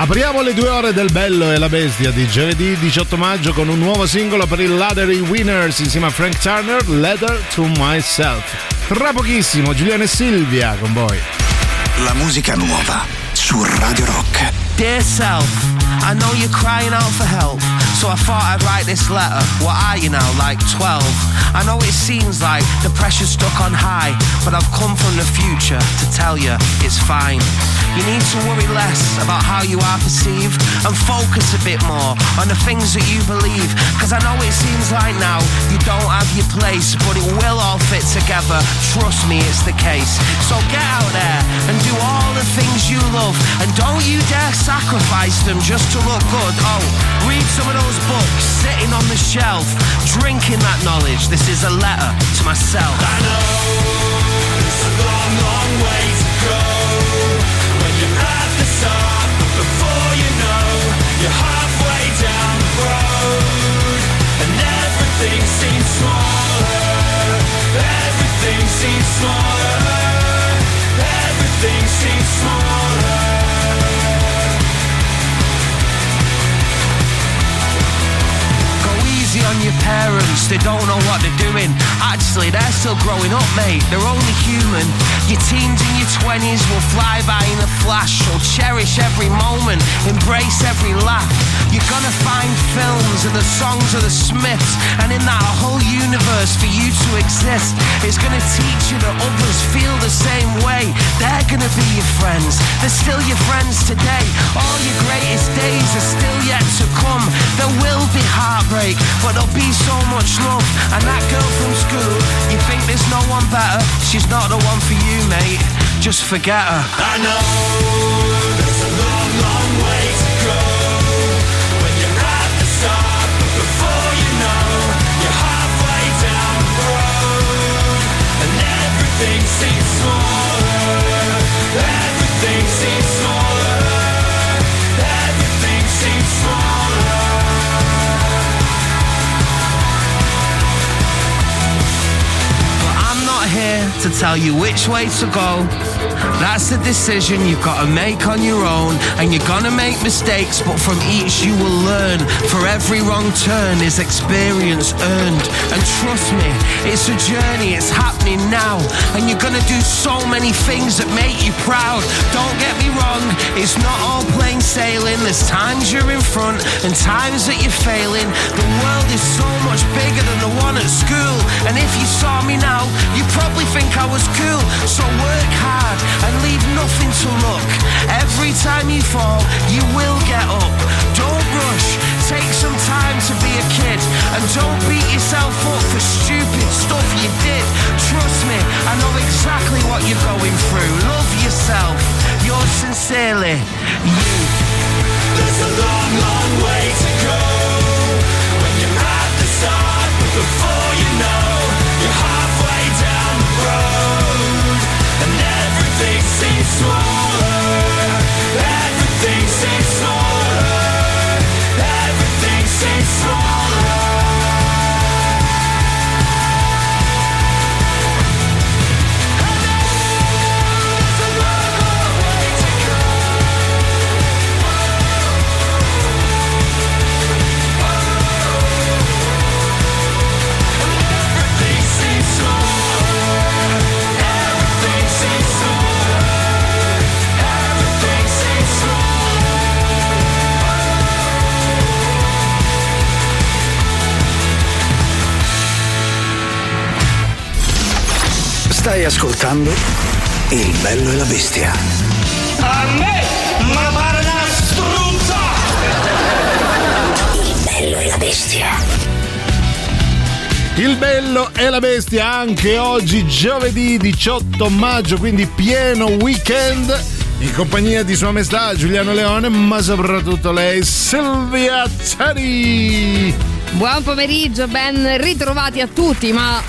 Apriamo le due ore del Bello e la Bestia di giovedì 18 maggio con un nuovo singolo per il Laddery Winners insieme a Frank Turner, Letter to Myself. Tra pochissimo Giuliano e Silvia con voi. La musica nuova su Radio Rock. Dear self, I know you're crying out for help, so I thought I'd write this letter. What are you now, like 12? I know it seems like the pressure's stuck on high, but I've come from the future to tell you it's fine. You need to worry less about how you are perceived and focus a bit more on the things that you believe. Cause I know it seems like now you don't have your place, but it will all fit together. Trust me, it's the case. So get out there and do all the things you love, and don't you dare sacrifice them just to look good. Oh, read some of those books sitting on the shelf, drinking that knowledge. This is a letter to myself. I know it's a long, long way to go when you're at the start, but before you know, you're halfway down the road, and everything seems smaller. Everything seems smaller. Everything seems smaller. Easy on your parents, they don't know what they're doing. Actually, they're still growing up, mate. They're only human. Your teens and your twenties will fly by in a flash. So cherish every moment, embrace every laugh. You're gonna find films and the songs of the Smiths, and in that whole universe for you to exist, it's gonna teach you that others feel the same way. They're gonna be your friends. They're still your friends today. All your greatest days are still yet to come. There will be heartbreak, but there'll be so much love. And that girl from school, you think there's no one better? She's not the one for you, mate. Just forget her. I know there's a long, long way here to tell you which way to go. That's a decision you've got to make on your own, and you're gonna make mistakes, but from each you will learn. For every wrong turn is experience earned. And trust me, it's a journey, it's happening now, and you're gonna do so many things that make you proud. Don't get me wrong, it's not all plain sailing. There's times you're in front and times that you're failing. The world is so much bigger than the one at school, and if you saw me now, you'd probably think I was cool. So work hard and leave nothing to look. Every time you fall, you will get up. Don't rush, take some time to be a kid, and don't beat yourself up for stupid stuff you did. Trust me, I know exactly what you're going through. Love yourself. Yours sincerely, you. There's a long, long way this one. Stai ascoltando Il bello e la bestia. A me, ma pare una struzza! Il bello e la bestia. Il bello e la bestia anche oggi giovedì 18 maggio, quindi pieno weekend in compagnia di Sua Maestà Giuliano Leone, ma soprattutto lei Silvia Tari. Buon pomeriggio, ben ritrovati a tutti, ma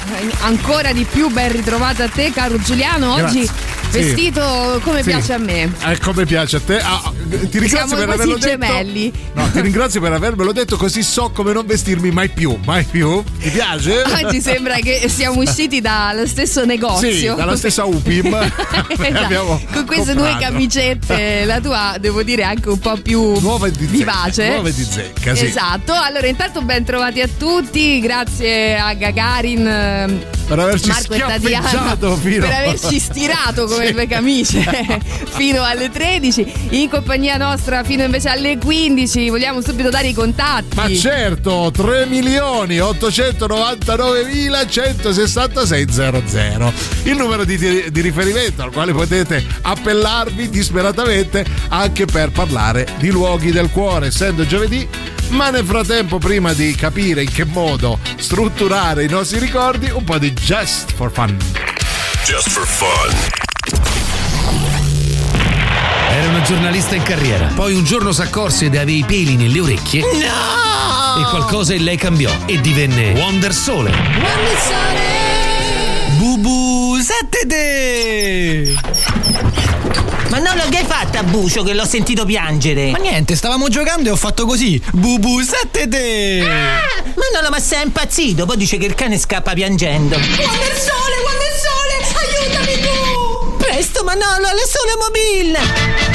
ancora di più ben ritrovata a te, caro Giuliano. Oggi Grazie. vestito come Sì. piace a me. Eh, come piace a te. Ah, ti ringrazio Siamo per averlo detto. gemelli. No, ti ringrazio per avermelo detto così so come non vestirmi mai più. Mai più. Ti piace? Oggi sembra che siamo usciti dallo stesso negozio. Sì, dalla stessa UPIM. Esatto. Con queste due comprato. camicette, la tua devo dire anche un po' più Nuove di zecca, vivace. nuove di zecca, sì. Esatto. Allora, intanto ben trovati a tutti. Grazie a Gagarin. ehm, Per averci Marco schiaffeggiato fino per averci stirato come Sì. due camicie fino alle 13 in compagnia nostra fino invece alle 15 vogliamo subito dare i contatti Ma certo, 3 milioni 899 mila 166 00 il numero di, di riferimento al quale potete appellarvi disperatamente anche per parlare di luoghi del cuore, essendo giovedì. Ma nel frattempo, prima di capire in che modo strutturare i nostri ricordi, un po' di Just for Fun. Just for fun. Una giornalista in carriera. Poi un giorno si accorse di avere i peli nelle orecchie. No! E qualcosa in lei cambiò e divenne Wonder Sole. Bubu Sattede! Manolo, che hai fatto a Bucio che l'ho sentito piangere? Ma niente, stavamo giocando e ho fatto così. Bubu Sattede! Ah, Manolo, ma sei impazzito? Poi dice che il cane scappa piangendo. Il sole, il sole, aiutami tu! Presto, Manolo, alle sole mobile!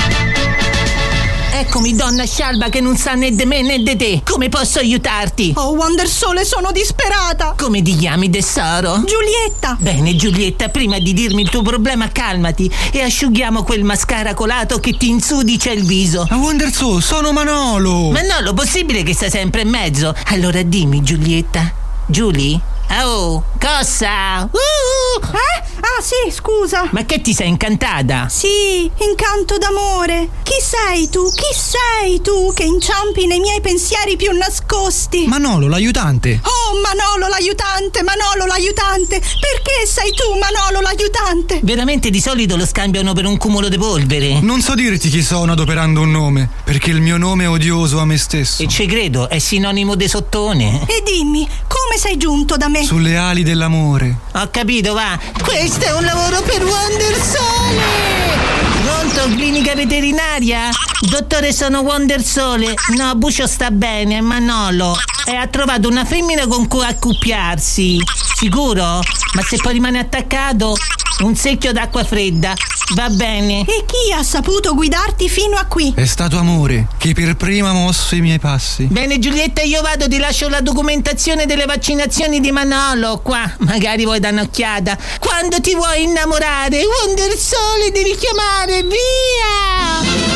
Eccomi, donna scialba che non sa né di me né di te. Come posso aiutarti? Oh, Wonder Sole, sono disperata! Come ti chiami, tesoro? Giulietta! Bene, Giulietta, prima di dirmi il tuo problema, calmati e asciughiamo quel mascara colato che ti insudicia il viso. Ma Wonder Soul, sono Manolo! Manolo, possibile che sta sempre in mezzo? Allora dimmi, Giulietta. Giulia? Oh, cosa? Uh! Eh? Ah, sì, scusa! Ma che ti sei incantata? Sì, incanto d'amore! Chi sei tu? Chi sei tu che inciampi nei miei pensieri più nascosti? Manolo, l'aiutante! Oh, Manolo l'aiutante, Manolo l'aiutante! Perché sei tu, Manolo l'aiutante? Veramente di solito lo scambiano per un cumulo di polvere. Non so dirti chi sono adoperando un nome, perché il mio nome è odioso a me stesso. E ci credo, è sinonimo di sottone. E dimmi, come sei giunto da me? Sulle ali dell'amore. Ho capito, va. Questo è un lavoro per Wonder Sole! Pronto, clinica veterinaria? Dottore, sono Wonder Sole. No, Bucio sta bene, Manolo. E ha trovato una femmina con cui accoppiarsi. Sicuro? Ma se poi rimane attaccato, un secchio d'acqua fredda. Va bene. E chi ha saputo guidarti fino a qui? È stato amore che per prima ha mosso i miei passi. Bene Giulietta, io vado, ti lascio la documentazione delle vaccinazioni di Manolo Manolo qua, magari vuoi dare un'occhiata. Quando ti vuoi innamorare, Wonder Sole devi chiamare, via!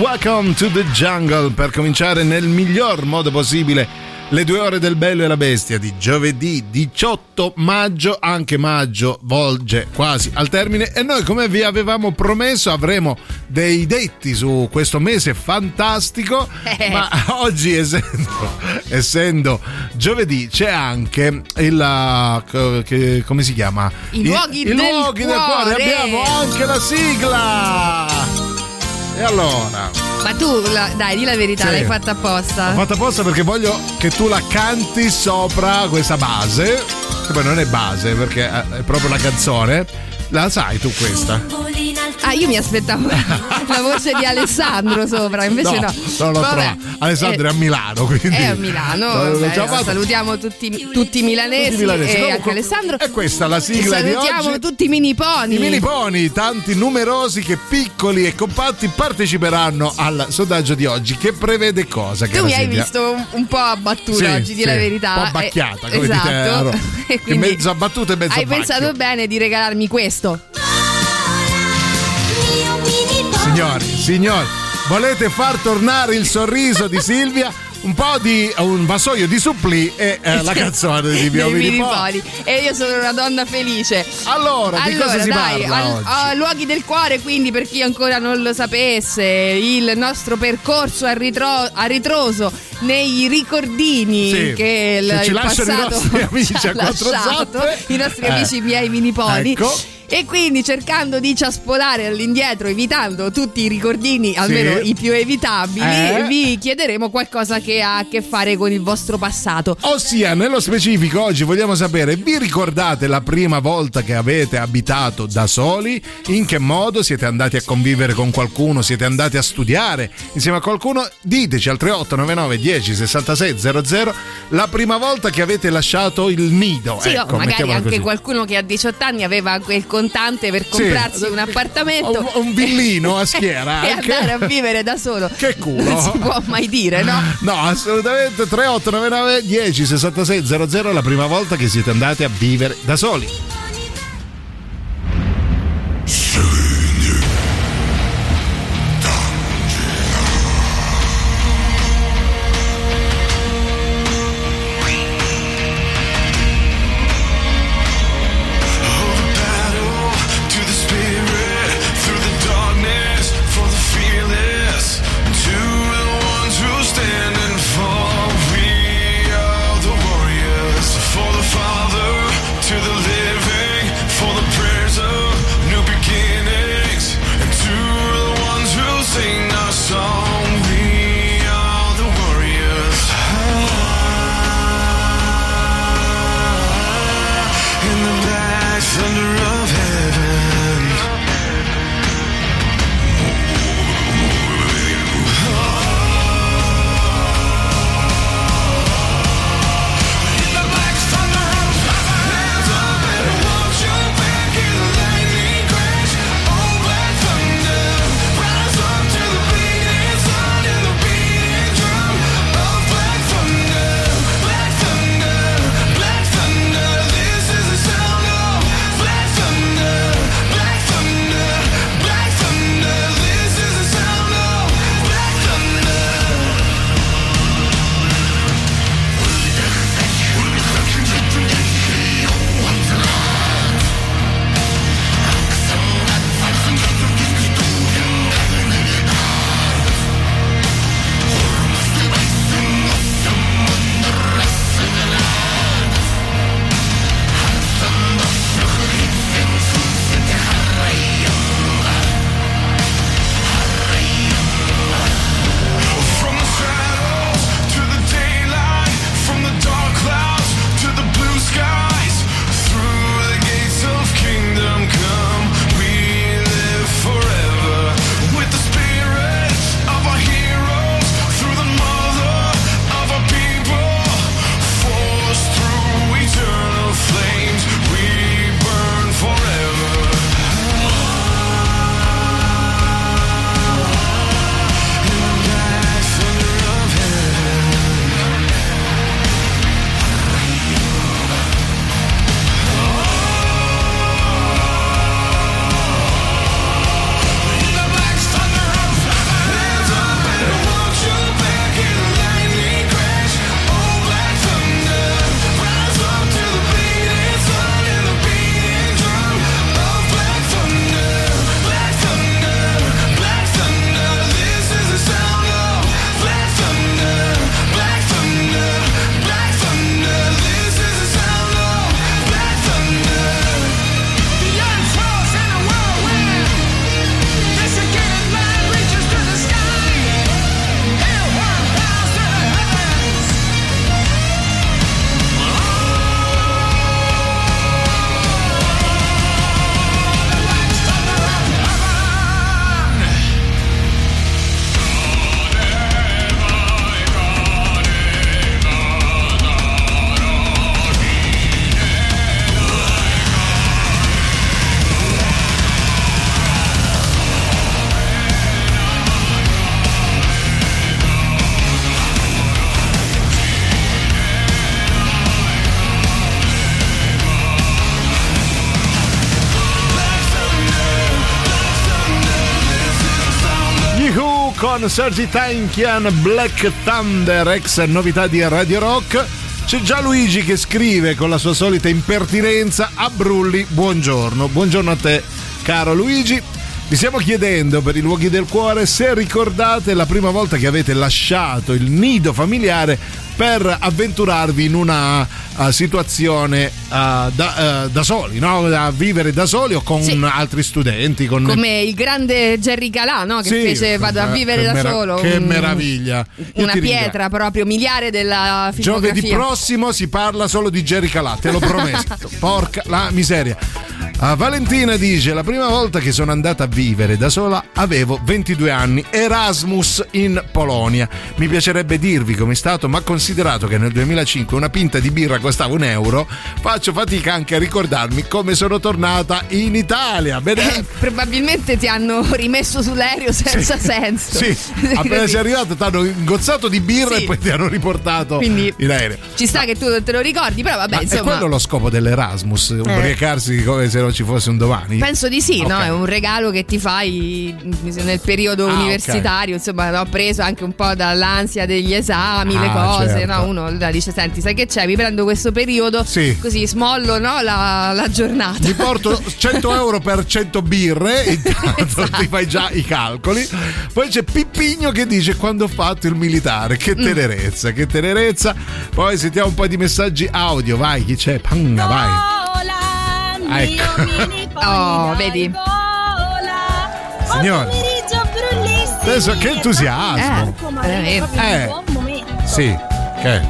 Welcome to the jungle per cominciare nel miglior modo possibile le due ore del bello e la bestia di giovedì 18 maggio, anche maggio volge quasi al termine e noi come vi avevamo promesso avremo dei detti su questo mese fantastico, Eh. ma oggi essendo, essendo giovedì c'è anche il che- come si chiama? I luoghi I del luoghi del cuore, cuore. abbiamo anche la sigla. E allora, Ma tu, la- dai, di la verità, Sì. l'hai fatta apposta. Ho fatto apposta perché voglio che tu la canti sopra questa base, che poi non è base perché è proprio la canzone. La sai tu questa? Ah, io mi aspettavo la voce di Alessandro sopra, invece no. non l'ho Vabbè. Alessandro è a Milano, quindi. È a Milano, vabbè, fatto. salutiamo tutti, tutti i milanesi, Tutti milanesi. e anche Alessandro. È questa la sigla di salutiamo oggi. tutti i mini pony. I mini pony, tanti numerosi che piccoli e compatti parteciperanno al sondaggio di oggi che prevede cosa? Tu mi hai Silvia? visto un, po' abbattuta Sì, oggi, di sì, la verità. Un po' abbacchiata, Eh, come dite, esatto. Aro. E mezzo abbattuto e mezzo Hai pensato bene di regalarmi questo. Signori, signori, volete far tornare il sorriso di Silvia? Un po' di un vassoio di supplì e eh, la canzone di Pony. pony. E io sono una donna felice. Allora, di cosa si dai, parla al- oggi? a luoghi del cuore, quindi per chi ancora non lo sapesse, il nostro percorso a, ritro- a ritroso nei ricordini Sì, che il, che ci il lasciano i passato nostri amici a quattro zampe. i nostri Eh, amici miei mini pony. ecco. E quindi cercando di ciaspolare all'indietro, evitando tutti i ricordini, almeno i più evitabili, Eh. vi chiederemo qualcosa che ha a che fare con il vostro passato. Ossia, nello specifico, oggi vogliamo sapere, vi ricordate la prima volta che avete abitato da soli? In che modo siete andati a convivere con qualcuno? Siete andati a studiare insieme a qualcuno? Diteci al 3899 10 66 00 la prima volta che avete lasciato il nido. Sì, ecco, magari anche così. qualcuno che a 18 anni aveva quel contante per comprarsi un appartamento. Un, un villino a schiera e anche. andare a vivere da solo. Che culo. Non si può mai dire, no? No, assolutamente 3899 10 66 00 la prima volta che siete andati a vivere da soli. Sergi Tankian, Black Thunder, ex novità di Radio Rock. C'è già Luigi che scrive con la sua solita impertinenza a Brulli, buongiorno, buongiorno a te caro Luigi. Vi stiamo chiedendo per i luoghi del cuore se ricordate la prima volta che avete lasciato il nido familiare per avventurarvi in una uh, situazione uh, da, uh, da soli, no? a vivere da soli o con Sì. altri studenti. Con... Come il grande Jerry Calà, no? Che Sì, fece Vado a vivere da mera- solo. Che un- meraviglia. Io Una pietra proprio miliare della filmografia. Giovedì prossimo si parla solo di Jerry Calà, te l'ho promesso. Porca la miseria. Ah, Valentina dice: La prima volta che sono andata a vivere da sola avevo 22 anni, Erasmus in Polonia. Mi piacerebbe dirvi com'è stato, ma considerato che nel 2005 una pinta di birra costava un euro, faccio fatica anche a ricordarmi come sono tornata in Italia. Bene, Eh, probabilmente ti hanno rimesso sull'aereo senza senso. sì, appena sei arrivato ti hanno ingozzato di birra Sì. e poi ti hanno riportato Quindi in aereo. Ci sta che tu te lo ricordi, però vabbè, Ma è insomma. quello lo scopo dell'Erasmus, ubriacarsi come se non ci fosse un domani? Penso di sì, no? Ok. È un regalo che ti fai nel periodo Ah, universitario, insomma, l'ho preso anche un po' dall'ansia degli esami, le Ah, cose, certo. no? Uno dice, senti, sai che c'è? Mi prendo questo periodo, Sì. così smollo no? la, la giornata. Mi porto 100 euro per 100 birre, intanto Esatto. ti fai già i calcoli. Poi c'è Pippigno che dice quando ho fatto il militare, Mm. che tenerezza, che tenerezza. Poi sentiamo un po' di messaggi audio, vai, chi c'è? Panga, vai. Ecco. Oh, vedi? Signore. Adesso che entusiasmo. Ecco, Eh. un buon momento. Sì, che?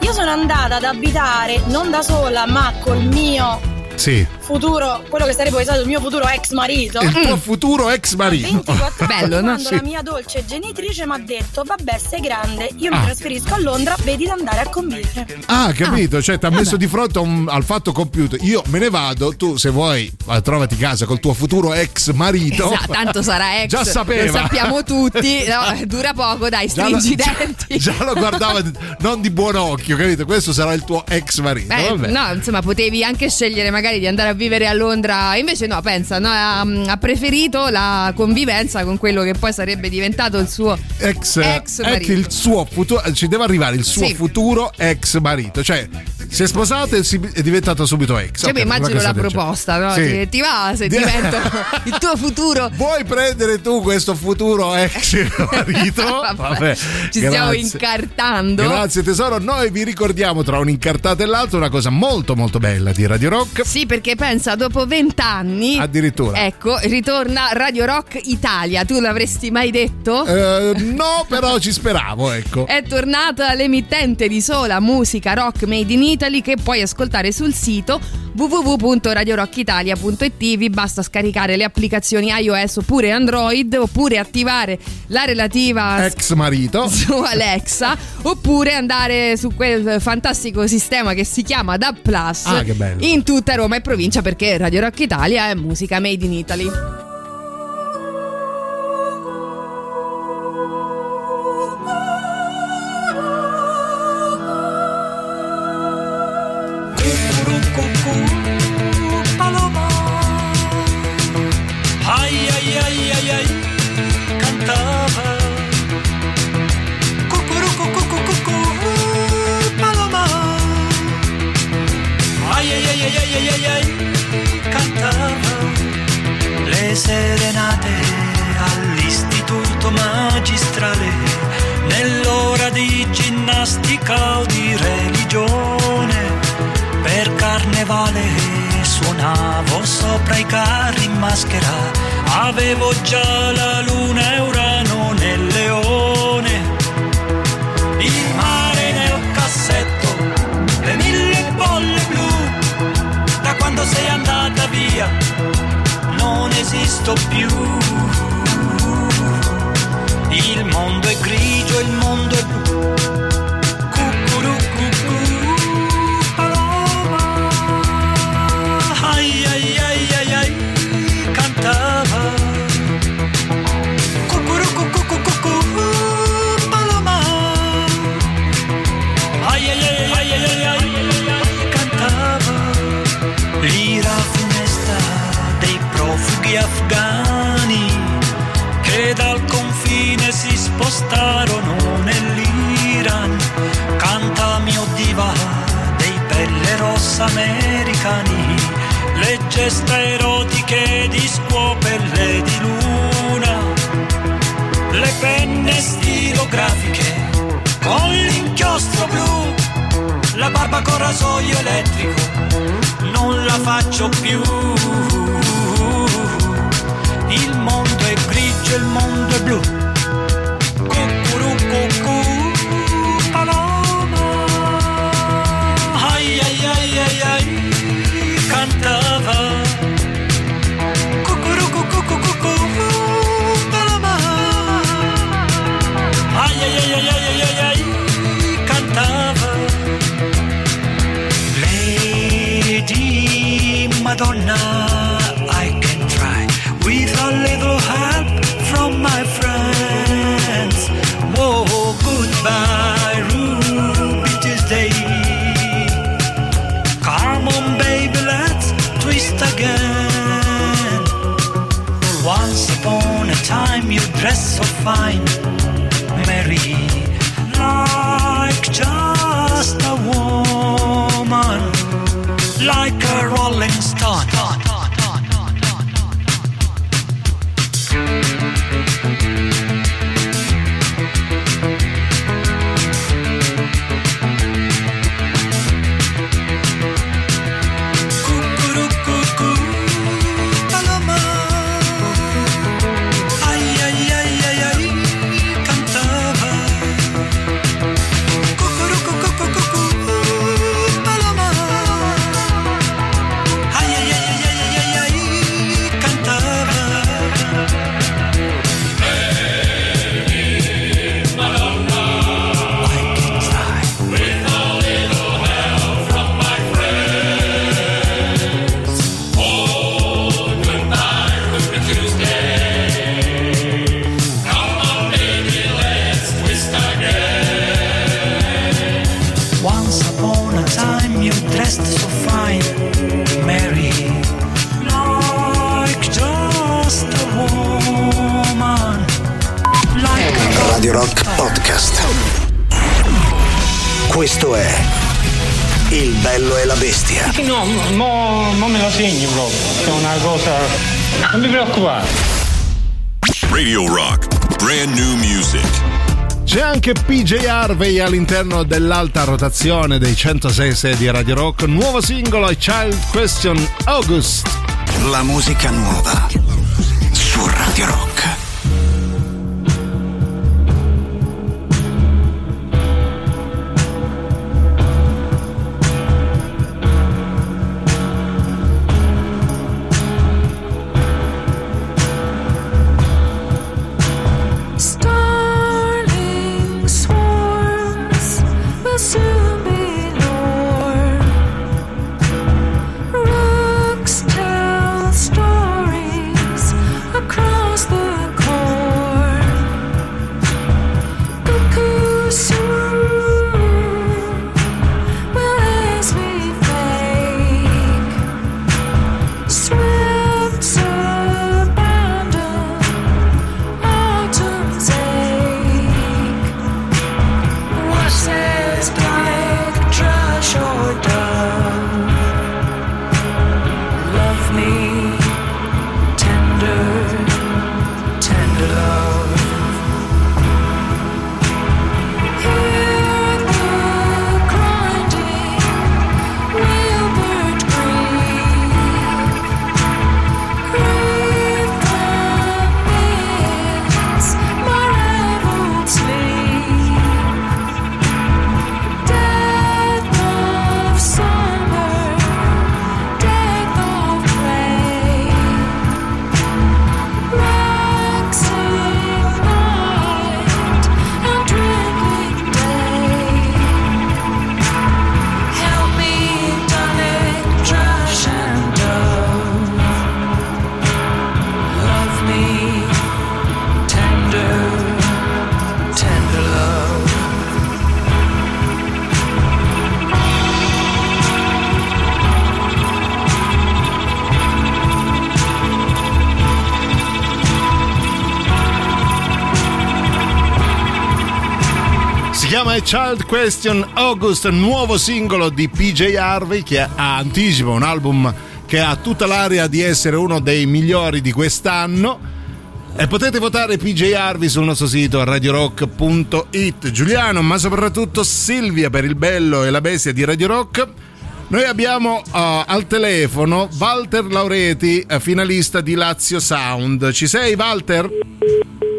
Io sono andata ad abitare non da sola, ma col mio Sì. futuro, quello che sarebbe stato il mio futuro ex marito. Il tuo futuro ex marito. 24 Bello, anni, no? quando Sì. la mia dolce genitrice mi ha detto vabbè sei grande io Ah. mi trasferisco a Londra vedi di andare a convivere Ah, capito, cioè ti ha messo di fronte un- al fatto compiuto. Io me ne vado, tu se vuoi eh, trovati casa col tuo futuro ex marito. Esatto, tanto sarà ex. Già sapeva. Lo sappiamo tutti. no? Dura poco, dai, Già lo, stringi i già- denti. già lo guardava non di buon occhio, capito? Questo sarà il tuo ex marito. Beh, vabbè. no, insomma, potevi anche scegliere magari di andare a vivere a Londra. Invece, no, pensa, no, ha, ha preferito la convivenza con quello che poi sarebbe diventato il suo Ex, ex ecco marito. il suo futuro, ci deve arrivare il suo Sì. futuro ex marito. Cioè, si è sposato e si- è diventato subito ex. Cioè, Ok, mi immagino la proposta, no? Sì. Ti, ti va se Di- divento il tuo futuro? Vuoi prendere tu questo futuro ex marito? Vabbè, ci stiamo grazie. incartando. Grazie tesoro, noi vi ricordiamo tra un'incartata e l'altra una cosa molto molto bella di Radio Rock. Sì, perché pensa, dopo vent'anni. Addirittura. Ecco, ritorna Radio Rock Italia. Tu l'avresti mai detto? Eh, no, però ci speravo, ecco. È tornata l'emittente di sola musica rock made in Italy che puoi ascoltare sul sito www.radiorockitalia.it vi basta scaricare le applicazioni iOS oppure Android oppure attivare la relativa Ex marito. su Alexa oppure andare su quel fantastico sistema che si chiama DAB Plus Ah, che bello. in tutta Roma e provincia perché Radio Rock Italia è musica made in Italy. Harvey all'interno dell'alta rotazione dei 106 di Radio Rock, nuovo singolo e Child Question August. La musica nuova su Radio Rock. Child Question August, nuovo singolo di PJ Harvey che anticipa un album che ha tutta l'aria di essere uno dei migliori di quest'anno. E potete votare PJ Harvey sul nostro sito radiorock.it. Giuliano, ma soprattutto Silvia per il bello e la bestia di Radio Rock. Noi abbiamo uh, al telefono Walter Laureti, eh, finalista di Lazio Sound. Ci sei, Walter?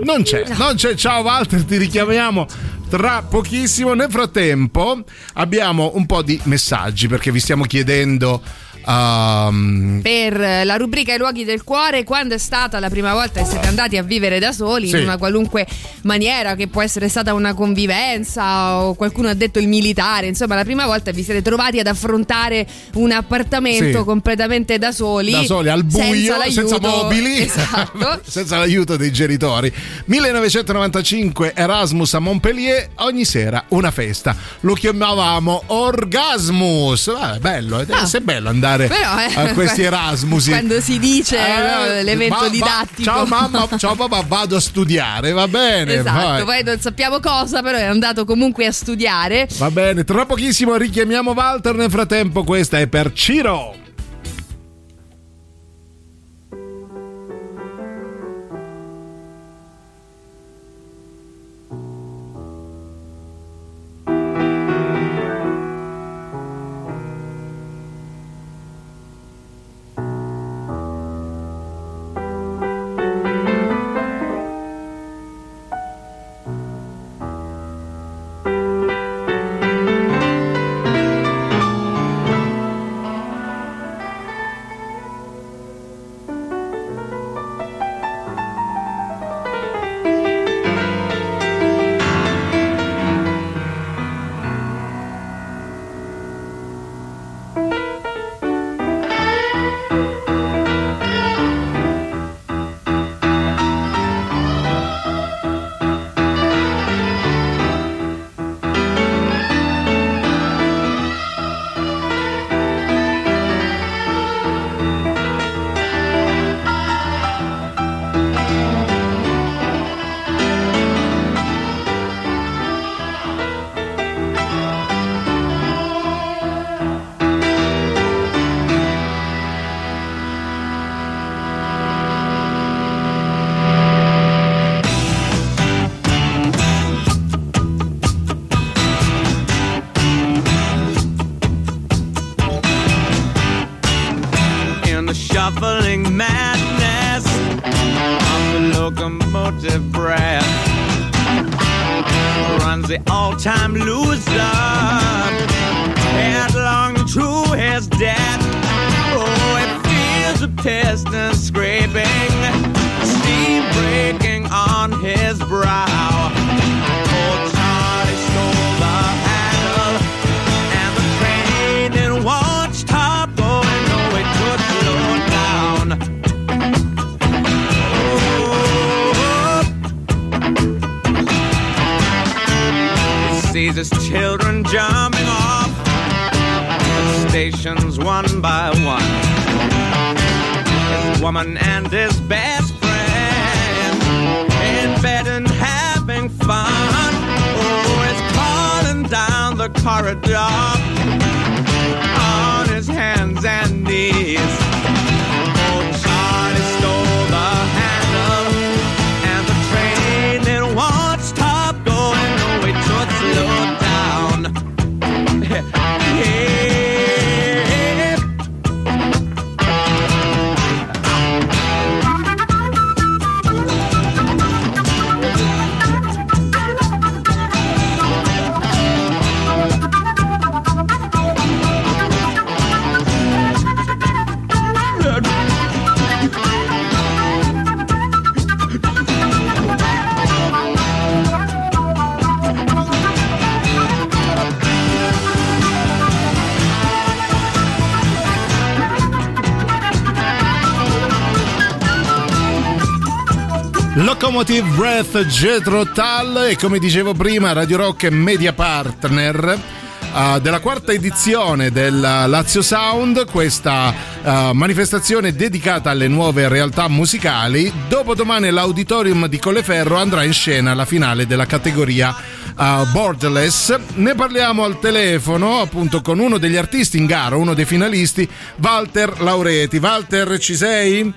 Non c'è, non c'è. Ciao, Walter, ti richiamiamo tra pochissimo. Nel frattempo, abbiamo un po' di messaggi perché vi stiamo chiedendo. Um, Per la rubrica I luoghi del cuore, quando è stata la prima volta che siete andati a vivere da soli Sì. in una qualunque maniera, che può essere stata una convivenza o qualcuno ha detto il militare, insomma, la prima volta vi siete trovati ad affrontare un appartamento Sì. completamente da soli, da soli al buio, senza, senza mobili, Esatto. senza l'aiuto dei genitori. 1995 Erasmus a Montpellier, ogni sera una festa. Lo chiamavamo Orgasmus. Ah, è bello, Ah. è bello andare Però, eh, a questi Erasmus. Quando si dice no, l'evento va- didattico. ciao mamma, ciao papà, vado a studiare, va bene. Esatto, vai. poi non sappiamo cosa, però è andato comunque a studiare. Va bene, tra pochissimo richiamiamo Walter. Nel frattempo, questa è per Ciro. One by one. His woman and his best friend in bed and having fun. Oh, it's calling down the corridor on his hands and knees. Locomotive Breath Jetro Tull e come dicevo prima Radio Rock è media partner eh, della quarta edizione del Lazio Sound, questa eh, manifestazione dedicata alle nuove realtà musicali. Dopodomani l'auditorium di Colleferro andrà in scena la finale della categoria eh, Borderless. Ne parliamo al telefono appunto con uno degli artisti in gara, uno dei finalisti, Walter Laureti. Walter, ci sei?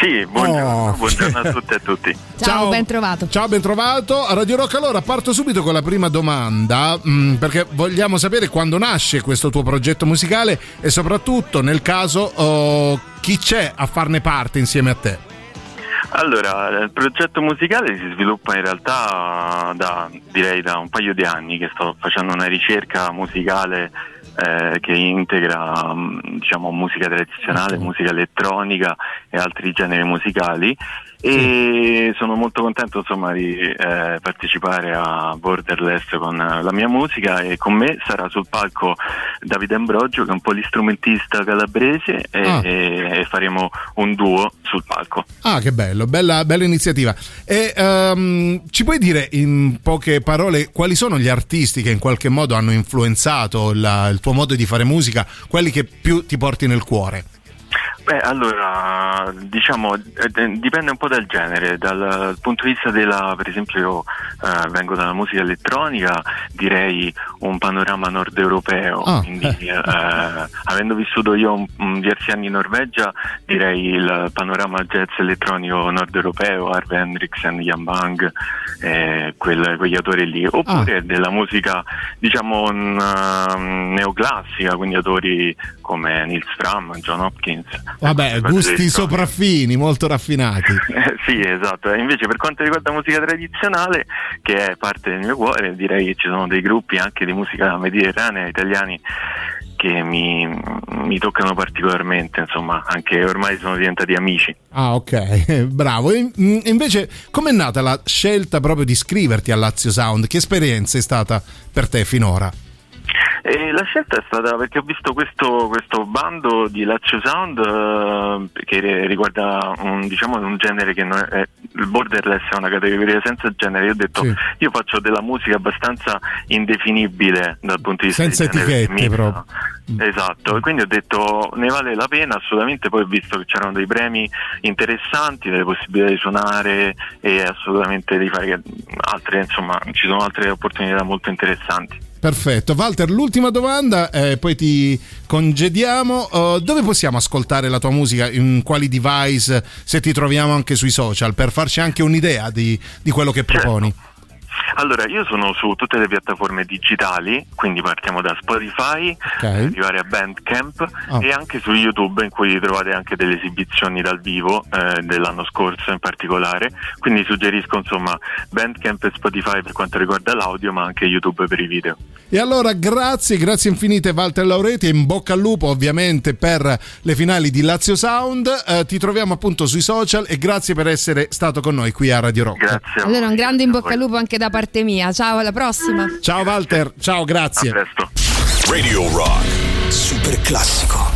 Sì, buongiorno, Oh. buongiorno a tutte e a tutti. Ciao, ben trovato. Ciao, ben trovato. A Radio Rock allora parto subito con la prima domanda mh, perché vogliamo sapere quando nasce questo tuo progetto musicale e soprattutto nel caso oh, chi c'è a farne parte insieme a te. Allora, il progetto musicale si sviluppa in realtà da, direi da un paio di anni che sto facendo una ricerca musicale eh, che integra mh, diciamo, musica tradizionale, musica elettronica e altri generi musicali e sono molto contento insomma di eh, partecipare a Borderless con la mia musica e con me sarà sul palco Davide Ambrogio che è un polistrumentista calabrese e, Ah. e- e faremo un duo sul palco. Ah, che bello, bella, bella iniziativa. E ehm, ci puoi dire in poche parole quali sono gli artisti che in qualche modo hanno influenzato la- il tuo modo di fare musica, quelli che più ti porti nel cuore? Beh, allora, diciamo, eh, eh, dipende un po' dal genere, dal punto di vista della, per esempio io eh, vengo dalla musica elettronica, direi un panorama nord europeo, Ah, quindi eh, avendo vissuto io diversi anni in Norvegia, direi il panorama jazz elettronico nord europeo, Harvey Hendrickson, Jan Bang, eh, quel- quegli autori lì, oppure della musica, diciamo, un, um, neoclassica, quindi autori come Nils Fram, John Hopkins. Vabbè, gusti sopraffini, molto raffinati. eh, sì, esatto. Invece per quanto riguarda la musica tradizionale, che è parte del mio cuore, direi che ci sono dei gruppi anche di musica mediterranea italiani che mi, mi toccano particolarmente, insomma, anche ormai sono diventati amici. Ah, ok, bravo. E, mm, invece, com'è nata la scelta proprio di iscriverti a Lazio Sound? Che esperienza è stata per te finora? E la scelta è stata perché ho visto questo, questo bando di Lazio Sound eh, che ri- riguarda un, diciamo, un genere che non è, il borderless è una categoria senza genere. Io ho detto io faccio della musica abbastanza indefinibile dal punto di vista Senza di etichette proprio. Esatto, e quindi ho detto ne vale la pena assolutamente, poi ho visto che c'erano dei premi interessanti, delle possibilità di suonare e assolutamente di fare altre, insomma, ci sono altre opportunità molto interessanti. Perfetto. Walter, l'ultima domanda, eh, poi ti congediamo. Uh, dove possiamo ascoltare la tua musica? In quali device? Se ti troviamo anche sui social, per farci anche un'idea di, di quello che proponi. Allora, io sono su tutte le piattaforme digitali, quindi partiamo da Spotify, per arrivare a Bandcamp Ah. e anche su YouTube in cui trovate anche delle esibizioni dal vivo eh, dell'anno scorso in particolare, quindi suggerisco insomma Bandcamp e Spotify per quanto riguarda l'audio ma anche YouTube per i video. E allora grazie, grazie infinite Walter Laureti in bocca al lupo ovviamente per le finali di Lazio Sound. Eh, ti troviamo appunto sui social e grazie per essere stato con noi qui a Radio Rock. Grazie. Allora un grande in bocca al lupo anche da parte mia. Ciao, alla prossima. Ciao Walter, ciao, grazie. Radio Rock. Super classico.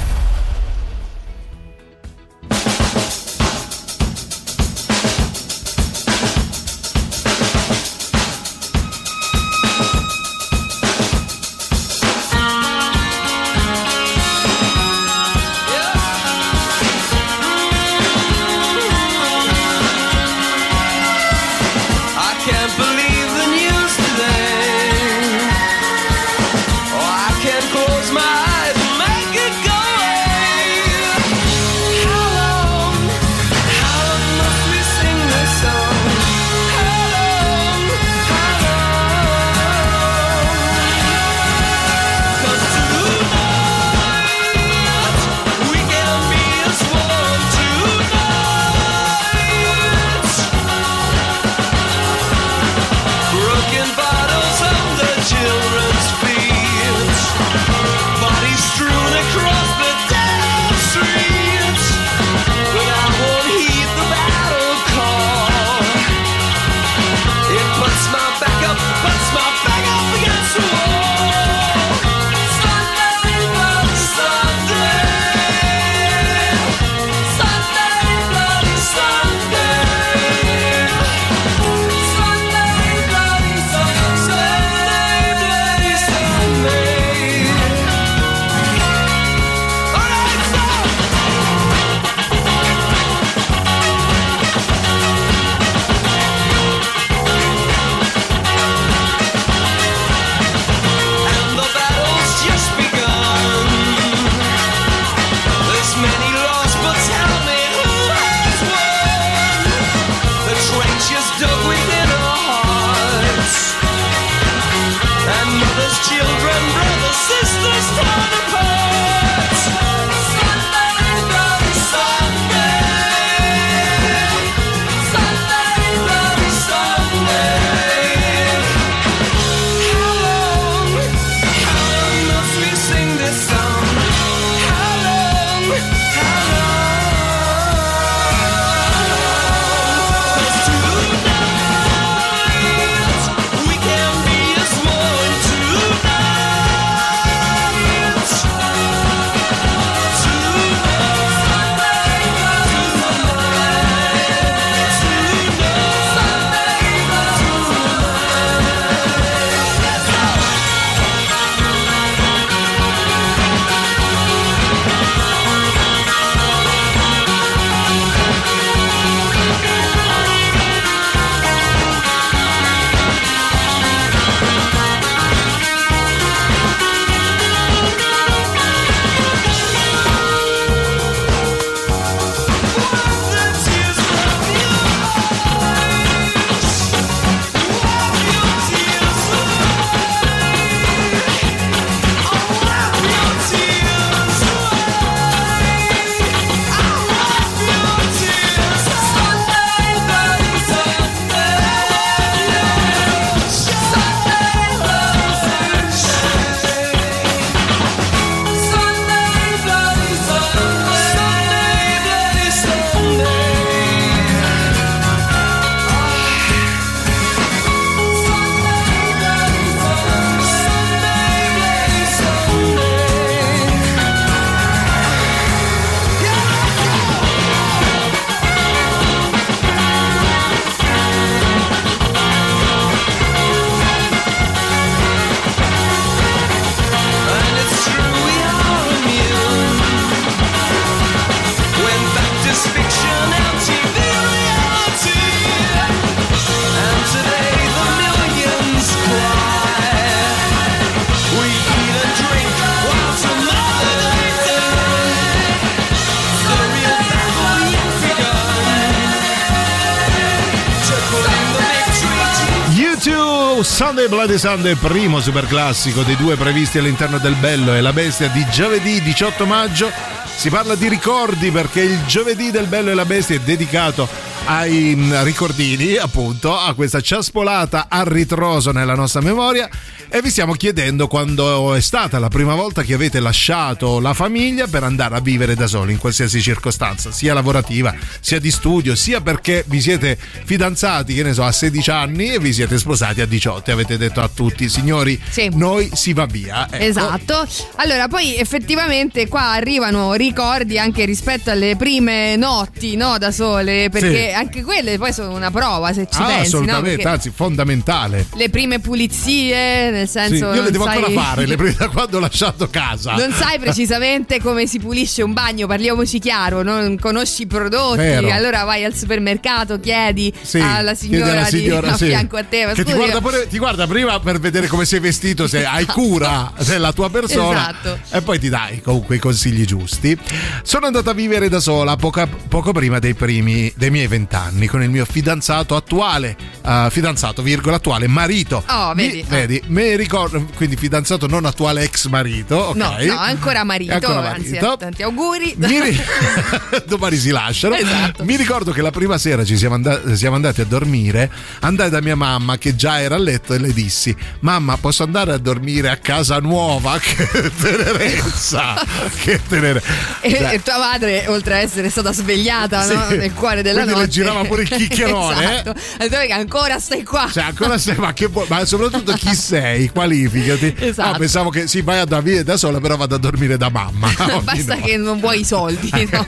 Sunday Bloody Sunday, primo super classico dei due previsti all'interno del Bello e la Bestia di giovedì 18 maggio. Si parla di ricordi perché il giovedì del Bello e la Bestia è dedicato ai mm, ricordini, appunto, a questa ciaspolata a ritroso nella nostra memoria e vi stiamo chiedendo quando è stata la prima volta che avete lasciato la famiglia per andare a vivere da soli in qualsiasi circostanza, sia lavorativa, sia di studio, sia perché vi siete fidanzati, che ne so, a 16 anni e vi siete sposati a 18 e avete detto a tutti, signori, noi si va via. Ecco. Esatto. Allora, poi effettivamente qua arrivano ricordi anche rispetto alle prime notti, no, da sole, perché Sì. Anche quelle poi sono una prova se ci Ah, pensi, no? assolutamente, Perché anzi fondamentale. le prime pulizie, nel Sì, senso io le devo sai- ancora fare, le prime da quando ho lasciato casa. Non sai precisamente come si pulisce un bagno, parliamoci chiaro, non conosci i prodotti, Vero. allora vai al supermercato, chiedi Sì, alla chiedi signora, alla signora, di, a sì. fianco a te, che ti guarda, pure- ti guarda prima per vedere come sei vestito, se hai cura della tua persona Esatto. e poi ti dai comunque i consigli giusti. Sono andata a vivere da sola poca- poco prima dei primi dei miei vent'anni con il mio fidanzato attuale, eh, fidanzato virgola attuale marito. Oh, vedi. Mi, vedi, mi ricordo, quindi fidanzato non attuale ex marito, ok? No, no, ancora marito, Ancora anzi, marito. tanti auguri. Ri- domani si lasciano. Esatto. Mi ricordo che la prima sera ci siamo, and- siamo andati a dormire. Andai da mia mamma che già era a letto e le dissi: Mamma, posso andare a dormire a casa nuova? Che tenerezza! che tenerezza! E, Cioè, e tua madre, oltre a essere stata svegliata Sì. no, nel cuore della Quindi notte, girava pure il chiccherone, eh? esatto. Che ancora stai qua. cioè, ancora sei, ma, che ma soprattutto chi sei? Qualificati. Esatto. No, pensavo che sì, vai a dormire da sola, però vado a dormire da mamma. Basta notte. che non vuoi i soldi. no?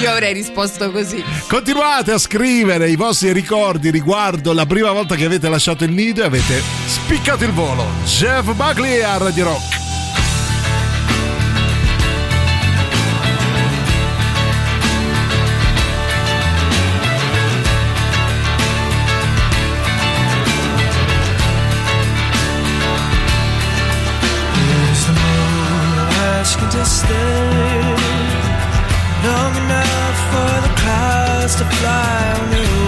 Io avrei risposto così. Continuate a scrivere i vostri ricordi riguardo la prima volta che avete lasciato il nido e avete spiccato il volo. Jeff Buckley a Radio Rock. Asking to stay long enough for the clouds to fly away?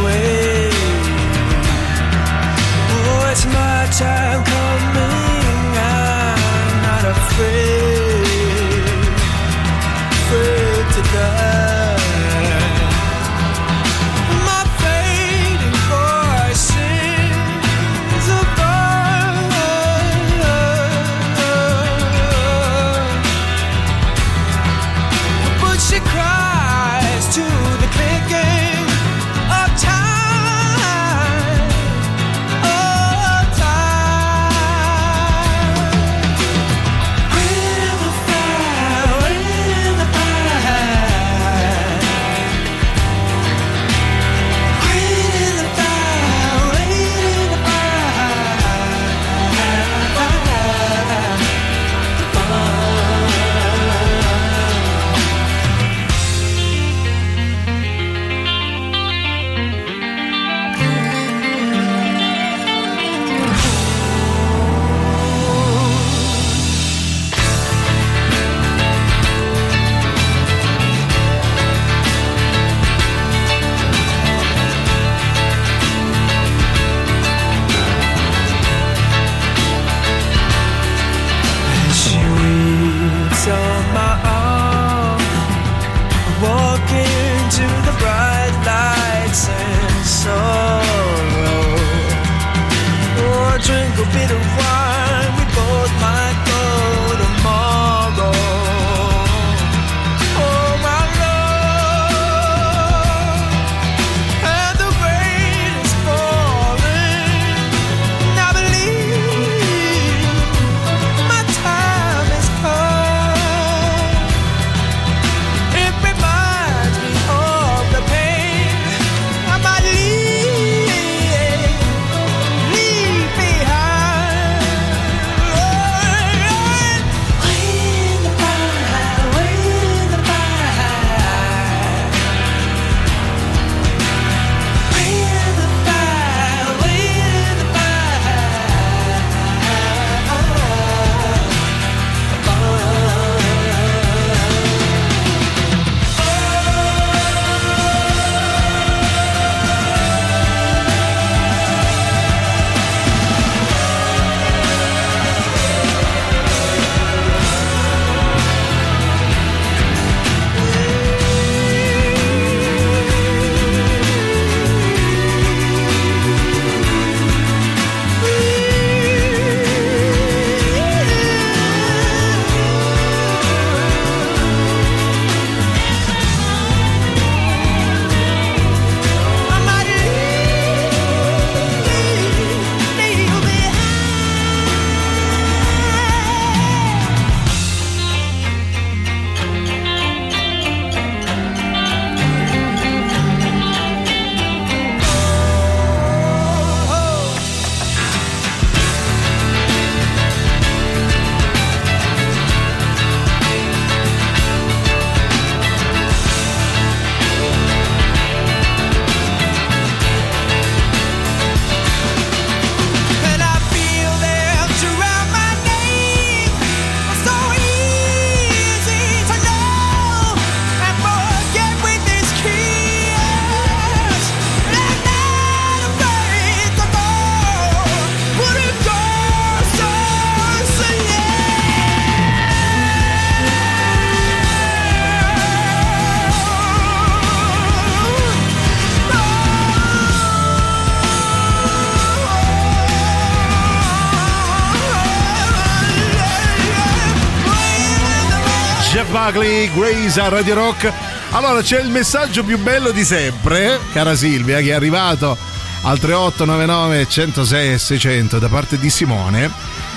Buckley, Grace a Radio Rock. Allora c'è il messaggio più bello di sempre, cara Silvia, che è arrivato al 3899 106 e 600 da parte di Simone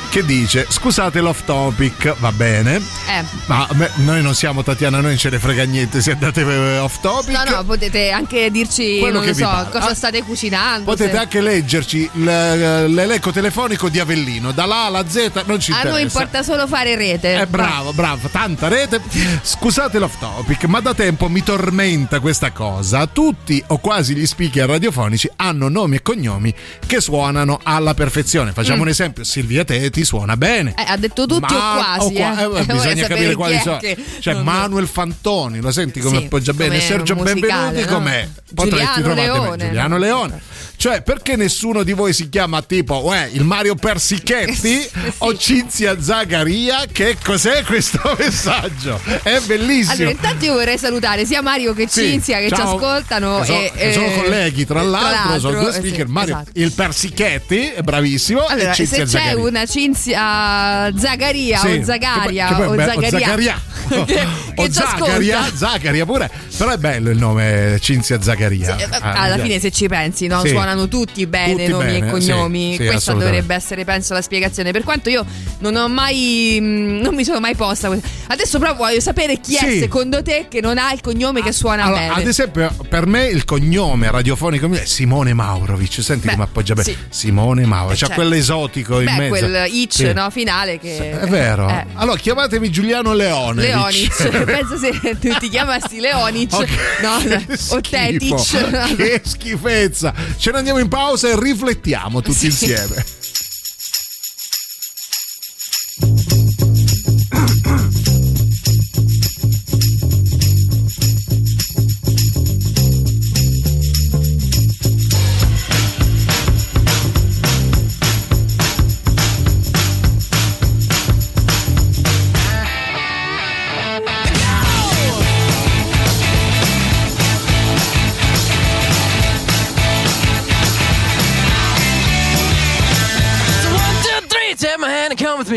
che dice scusate l'off topic va bene Eh. ma beh, noi non siamo Tatiana noi non ce ne frega niente se andate eh, off topic No, no, potete anche dirci, Quello non che so, pare. cosa Ah, state cucinando. Potete se- anche leggerci l'elenco telefonico di Avellino, dalla A alla Z, non ci A interessa. noi importa solo fare rete. Eh, bravo, bravo, tanta rete. Scusate l'off topic, ma da tempo mi tormenta questa cosa. Tutti o quasi gli speaker radiofonici hanno nomi e cognomi che suonano alla perfezione. Facciamo Mm. un esempio: Silvia Teti suona bene. Eh, ha detto tutti o quasi. qua- eh. eh, Vorrei bisogna capire quali sono. che- C'è non- Manuel Fantoni, lo senti come appoggia bene? Sergio musicale, Benvenuti, no? com'è? Potresti Giuliano Leone, Giuliano no? Leone. Cioè, perché nessuno di voi si chiama tipo uè, il Mario Persichetti o Cinzia Zagaria? Che cos'è questo messaggio? È bellissimo. Allora, intanto io vorrei salutare sia Mario che Sì, Cinzia che ci ciao. ascoltano. Che sono, e, che sono eh, colleghi, tra l'altro, sono due eh, sì, speaker. Mario, esatto. il Persichetti bravissimo. Allora, e se Cinzia c'è Zagaria. una Cinzia Zagaria Sì, o Zagaria che poi- che o poi- o Zagaria, Zagaria. che, o ci Zagaria. Zagaria pure. Però è bello il nome Cinzia Zagaria. Eh, Ah, Alla mi fine, se ci pensi, no? Sì. Suonano tutti bene Tutti nomi bene, e cognomi. sì, sì, Questa dovrebbe essere, penso, la spiegazione. Per quanto io non ho mai. mh, Non mi sono mai posta. Adesso, però, voglio sapere chi è Sì. secondo te che non ha il cognome che suona Allora, bene. ad esempio, per me il cognome radiofonico è Simone Maurovic. Senti Beh, come appoggia bene. Simone Maurovic, c'ha certo. quell'esotico in Beh, mezzo. quel itch no, finale che. È vero. Eh. Allora chiamatemi Giuliano Leone. Leonic, penso se tu ti chiamassi Leonic, no, o Tetic. che schifezza. Ce andiamo in pausa e riflettiamo tutti Sì. insieme.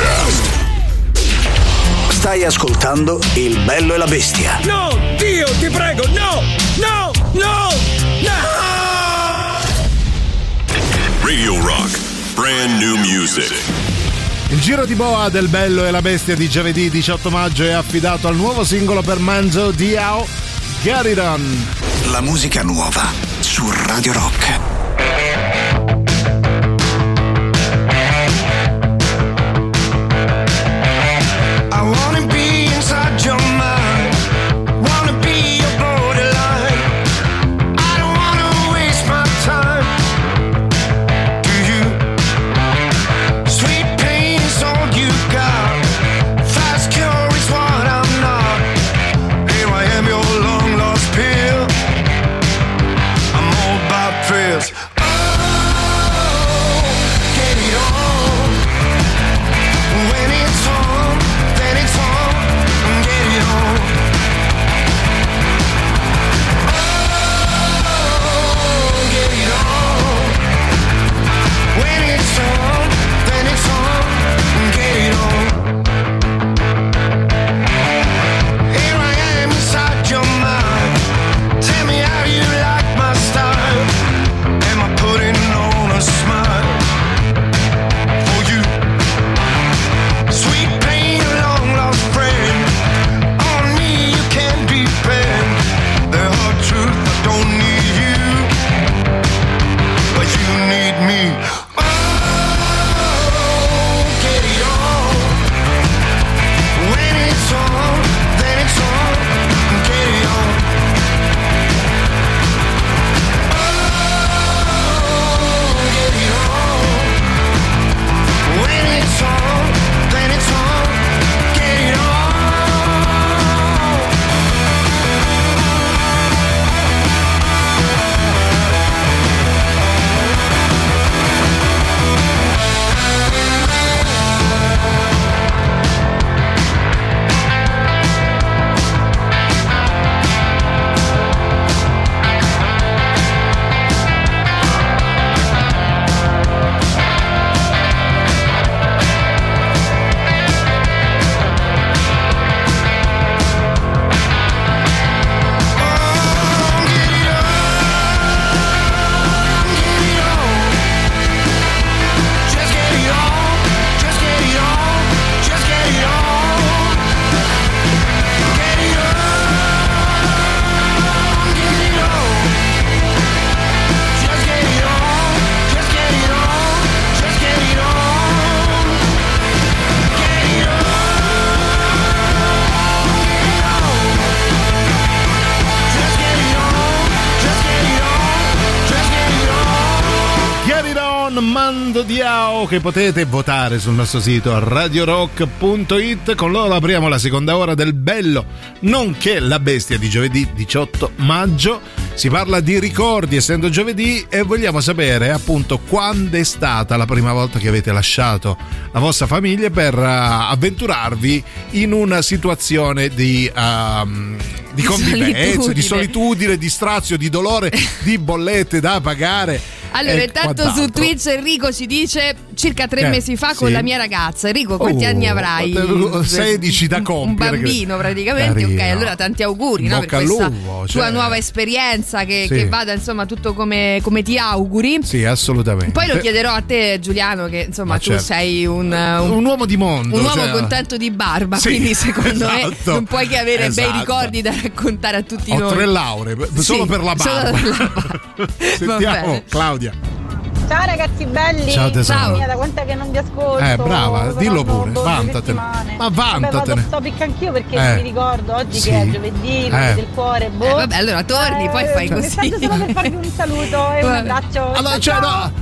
Podcast. Stai ascoltando Il bello e la bestia. No, Dio, ti prego, no, no, no, no! Radio Rock, brand new music. Il giro di boa del Bello e la Bestia di giovedì 18 maggio è affidato al nuovo singolo per Manzo Diao, Get It On. La musica nuova su Radio Rock. Che potete votare sul nostro sito radiorock.it. Con loro apriamo la seconda ora del bello, nonché la bestia di giovedì 18 maggio. Si parla di ricordi essendo giovedì e vogliamo sapere appunto quando è stata la prima volta che avete lasciato la vostra famiglia per uh, avventurarvi in una situazione di... um, di convivenza, Solitudine. di solitudine, di strazio, di dolore, di bollette da pagare. Allora, intanto su. Twitch Enrico ci dice circa tre Eh, mesi fa con sì. la mia ragazza. Enrico, quanti Oh, anni avrai? 16 da Un compiere. bambino praticamente, Carino. ok, allora tanti auguri no, per questa lupo, tua cioè. nuova esperienza che, Sì. che vada insomma tutto come, come ti auguri. Sì, assolutamente. Poi lo chiederò a te Giuliano che insomma Ma tu certo. sei un, un- Un uomo di mondo. un uomo cioè- contento di barba, Sì, quindi secondo me esatto. non puoi che avere bei Esatto. ricordi da raccontare a tutti Ho noi. tre lauree, solo per la solo barba. per la barba. Sentiamo. Claudia. Ciao ragazzi belli. Ciao, tesoro. Mamma mia, da quant'è che non vi ascolto? Eh, brava, dillo pure, vantatene. Ma Vabbè, vantatene. vado topic anch'io perché Eh. mi ricordo oggi Sì. che è giovedì, Eh. del cuore, boh. Eh, vabbè, allora torni, poi fai un così. messaggio solo per farvi un saluto e un Vabbè. abbraccio. Allora, Ciao, ciao. no,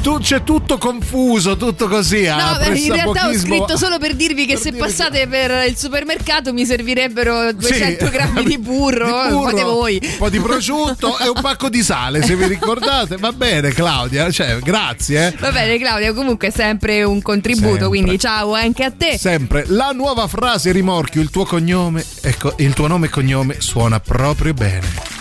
tu, c'è tutto confuso, tutto così. No, ah, beh, in realtà ho scritto solo per dirvi che per se dire che- passate per il supermercato mi servirebbero 200 Sì. grammi di burro, Di burro, fate voi. Un po' di prosciutto e un pacco di sale, se vi ricordate. Va bene, Claudia. Cioè, grazie. eh. Va bene Claudia, comunque è sempre un contributo, Sempre. quindi ciao anche a te. Sempre la nuova frase rimorchio, il tuo cognome, ecco, il tuo nome e cognome suona proprio bene.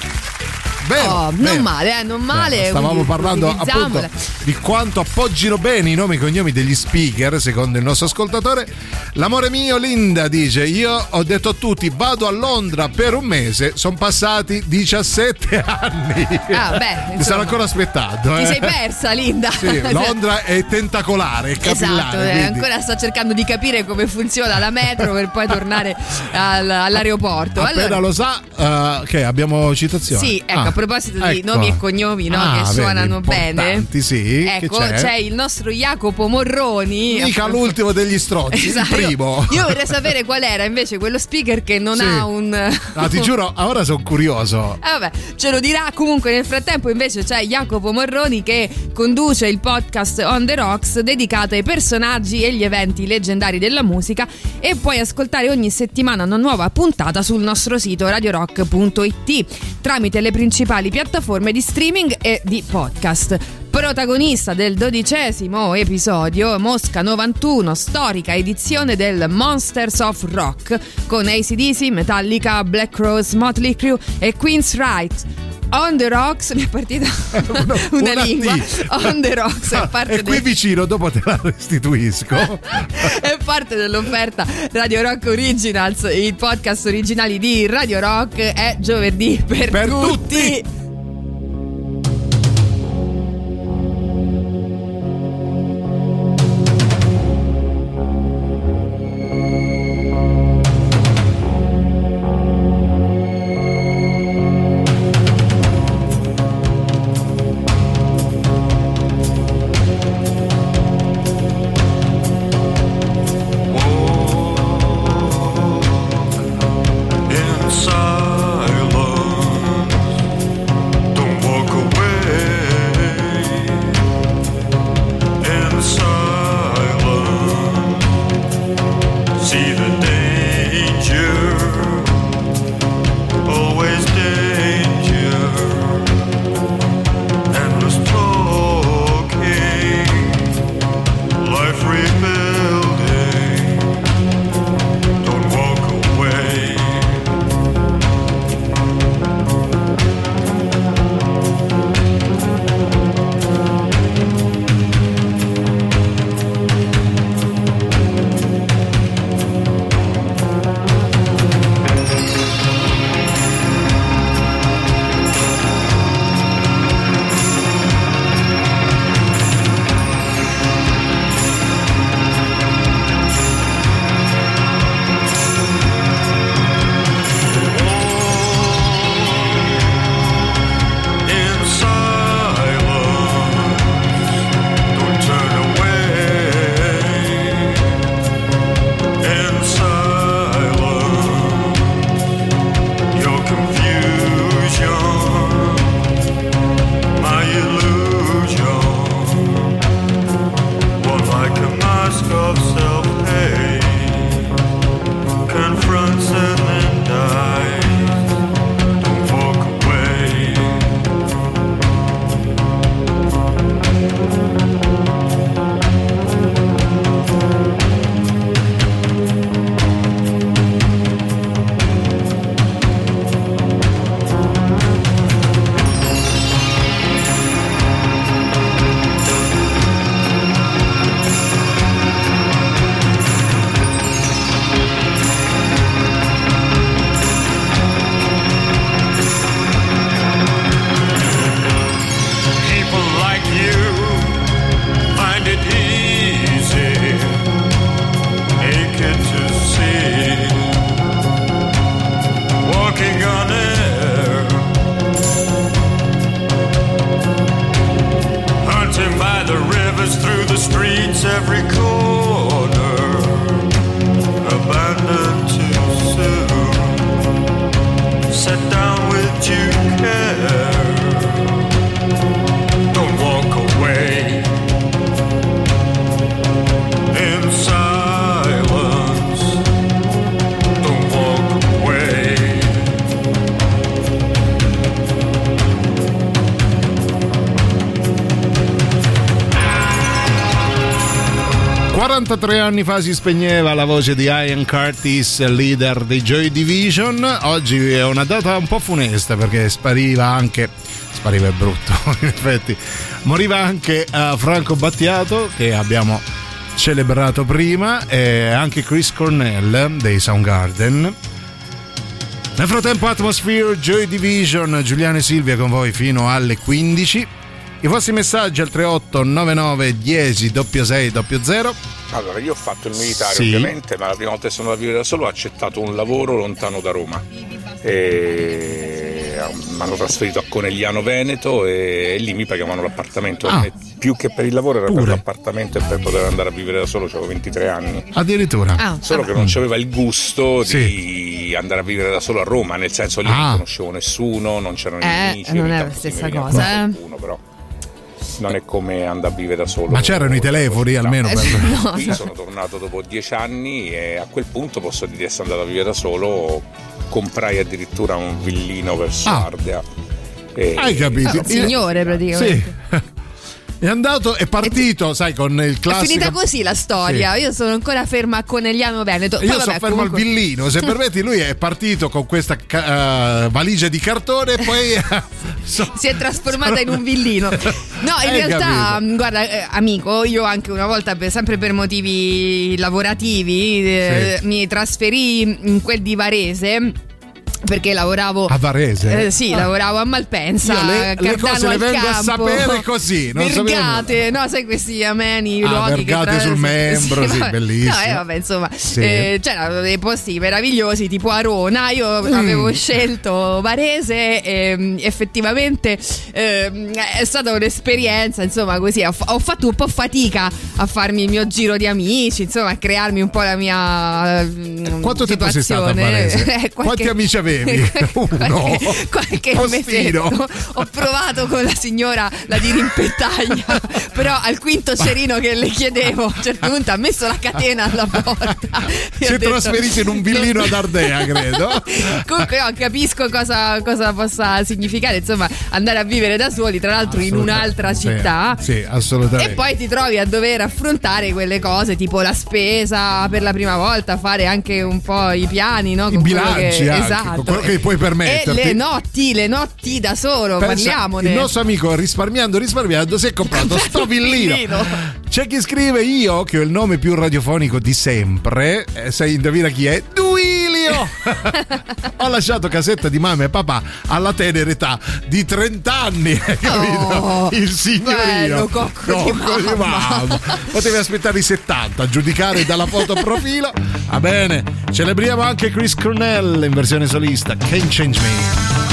Vero, Oh, non vero. male, eh, non male. Eh, Stavamo parlando appunto di quanto appoggino bene i nomi e i cognomi degli speaker, secondo il nostro ascoltatore. L'amore mio, Linda, dice: Io ho detto a tutti, vado a Londra per un mese, sono passati 17 anni. Ah, beh, Mi insomma. stanno ancora aspettando. Ti eh. sei persa, Linda. Sì, Londra è tentacolare, è capillare. Esatto, eh, ancora sto cercando di capire come funziona la metro per poi tornare al- all'aeroporto. Appena Allora, lo sa, eh, che abbiamo citazioni. Sì, ecco, Ah, proposito di ecco. nomi e cognomi no, Ah, che vedi, suonano bene. Sì, Ecco, che c'è? il nostro Jacopo Morroni. Mica l'ultimo degli stronzi, Esatto, il primo. Io vorrei sapere qual era invece quello speaker che non Sì. ha un. No, ti giuro, ora sono curioso. Eh, vabbè, ce lo dirà. Comunque, nel frattempo, invece, c'è Jacopo Morroni che conduce il podcast On the Rocks dedicato ai personaggi e gli eventi leggendari della musica. E puoi ascoltare ogni settimana una nuova puntata sul nostro sito radiorock.it tramite le principali piattaforme di streaming e di podcast. Protagonista del dodicesimo episodio, Mosca 91, storica edizione del Monsters of Rock con ACDC, Metallica, Black Rose, Motley Crue e Queen's Right. On the Rocks mi è partita una, una lingua. T. On the Rocks è parte, E qui del- vicino, dopo te la restituisco. è parte dell'offerta Radio Rock Originals, i podcast originali di Radio Rock è giovedì per, Per tutti. In of self. 43 anni fa si spegneva la voce di Ian Curtis, leader dei Joy Division. Oggi è una data un po' funesta perché spariva anche. Spariva è brutto, in effetti. Moriva anche eh, Franco Battiato, che abbiamo celebrato prima, e anche Chris Cornell dei Soundgarden. Nel frattempo, Atmosphere, Joy Division, Giuliano e Silvia con voi fino alle 15. I vostri messaggi al 3899 10 06 00. Allora, io ho fatto il militare Sì. ovviamente, ma la prima volta che sono andato a vivere da solo ho accettato un lavoro lontano da Roma. E mi hanno trasferito a Conegliano Veneto e lì mi pagavano l'appartamento. Ah. E Più che per il lavoro era Pure. per l'appartamento e per poter andare a vivere da solo, avevo 23 anni. Addirittura. Ah, Solo che non c'aveva il gusto di andare a vivere da solo a Roma, nel senso lì Ah. non conoscevo nessuno, non c'erano Eh, amici. non è la stessa cosa, eh. Non è come andare a vivere da solo. Ma c'erano i telefoni almeno Eh, per. sì, no, Qui no. sono tornato dopo dieci anni e a quel punto posso dire di essere andato a vivere da solo. Comprai addirittura un villino verso Ah. Ardea. E- Hai capito? Un signore praticamente. Sì. È andato, è partito, sai, con il È classico. finita così la storia. Io sono ancora ferma a Conegliano Veneto. Poi Io vabbè, sono fermo comunque- al villino, se permetti, lui è partito con questa eh, valigia di cartone e poi so- si è trasformata in un villino. No, in Hai realtà, capito. mh, guarda, eh, amico, io anche una volta, per- sempre per motivi lavorativi, eh, Sì. mi trasferì in quel di Varese. Perché lavoravo a Varese. Eh, sì, Ah. lavoravo a Malpensa. Io le- le cose le vengo a campo, sapere così, non Vergate, no, sai questi ameni Ah, luoghi che Vergate tra- sul Membro, sì, vabbè. bellissimo. No, eh, vabbè, insomma, Sì. eh, c'erano dei posti meravigliosi tipo Arona. Io Mm. avevo scelto Varese e mh, effettivamente ehm, è stata un'esperienza, insomma, così ho, ho fatto un po' fatica a farmi il mio giro di amici, insomma, a crearmi un po' la mia mh, Quanto tempo sei stata a situazione. Varese? Eh, qualche- Quanti amici avevi? Uno. qualche Postino. mesetto ho provato con la signora la dirimpettaglia però al quinto cerino che le chiedevo a un certo punto ha messo la catena alla porta Si è trasferito in un villino ad Ardea, credo. comunque no, capisco cosa, cosa possa significare insomma andare a vivere da soli tra l'altro in un'altra Sì, città Sì, assolutamente. e poi ti trovi a dover affrontare quelle cose tipo la spesa per la prima volta, fare anche un po' i piani, no? I Con quello bilanci che, anche, esatto. quello che puoi permetterti. E le notti, le notti da solo, Pensa, parliamone. Il nostro amico risparmiando, risparmiando, si è comprato sto villino. C'è chi scrive io, che ho il nome più radiofonico di sempre. Eh, sai, indovina chi è? Duilio! ho lasciato casetta di mamma e papà alla tenera età di 30 anni. capito? Oh, il signorino. bello, cocco di mamma. Potevi aspettare i 70 a giudicare dalla foto profilo. Va bene, celebriamo anche Chris Cornell in versione solista. Can't change me.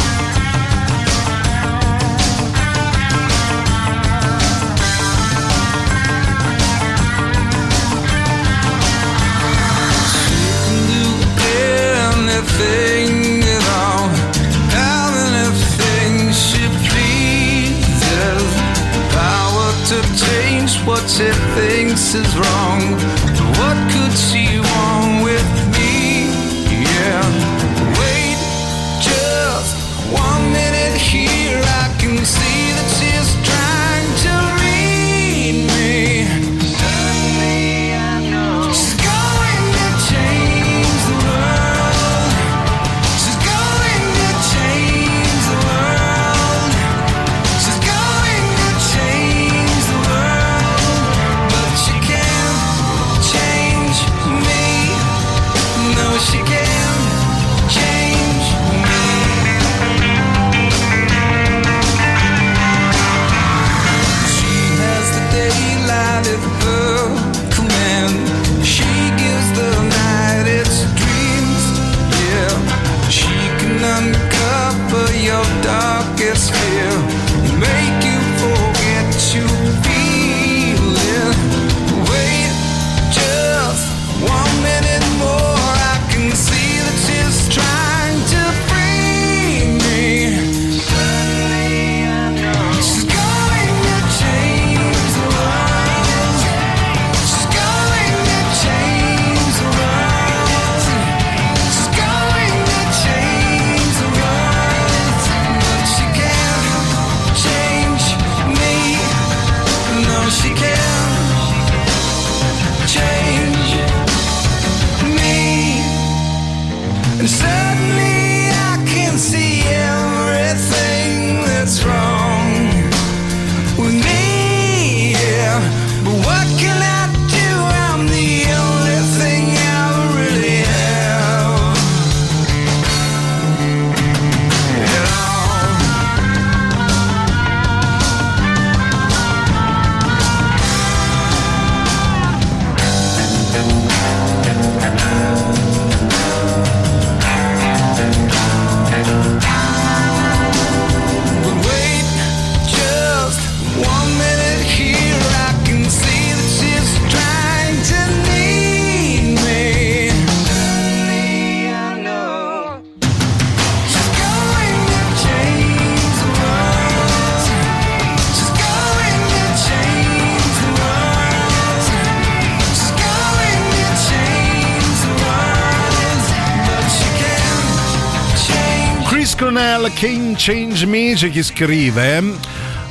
Can Change Me, c'è chi scrive.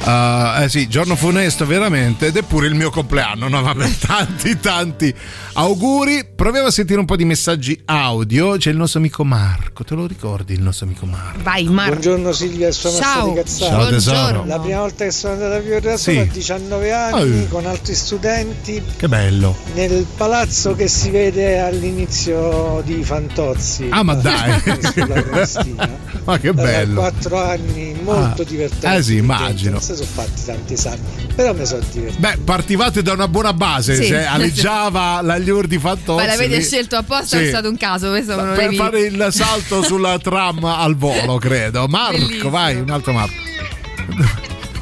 Uh, eh sì, giorno funesto veramente ed è pure il mio compleanno, no vabbè, tanti tanti auguri. Proviamo a sentire un po' di messaggi audio, c'è il nostro amico Marco, te lo ricordi il nostro amico Marco? Vai Marco. Buongiorno Silvia sua Ciao. di cazzate. Ciao, tesoro. Buongiorno. La prima volta che sono andata a vivere Sì. solo a 19 anni Eh. con altri studenti Che bello. nel palazzo che si vede all'inizio di Fantozzi. Ah, ma dai. Sulla Cristina. Ma che bello. Quattro anni molto Ah. divertenti. Eh sì, immagino. Non si sono fatti tanti esami, però mi sono divertito. Beh, partivate da una buona base, Sì. se aleggiava la Liur di Fantozzi. Ma l'avete scelto apposta, Sì. è stato un caso. Questo non per fare il salto sulla tram al volo, credo. Marco, Bellissimo. vai, un altro Marco.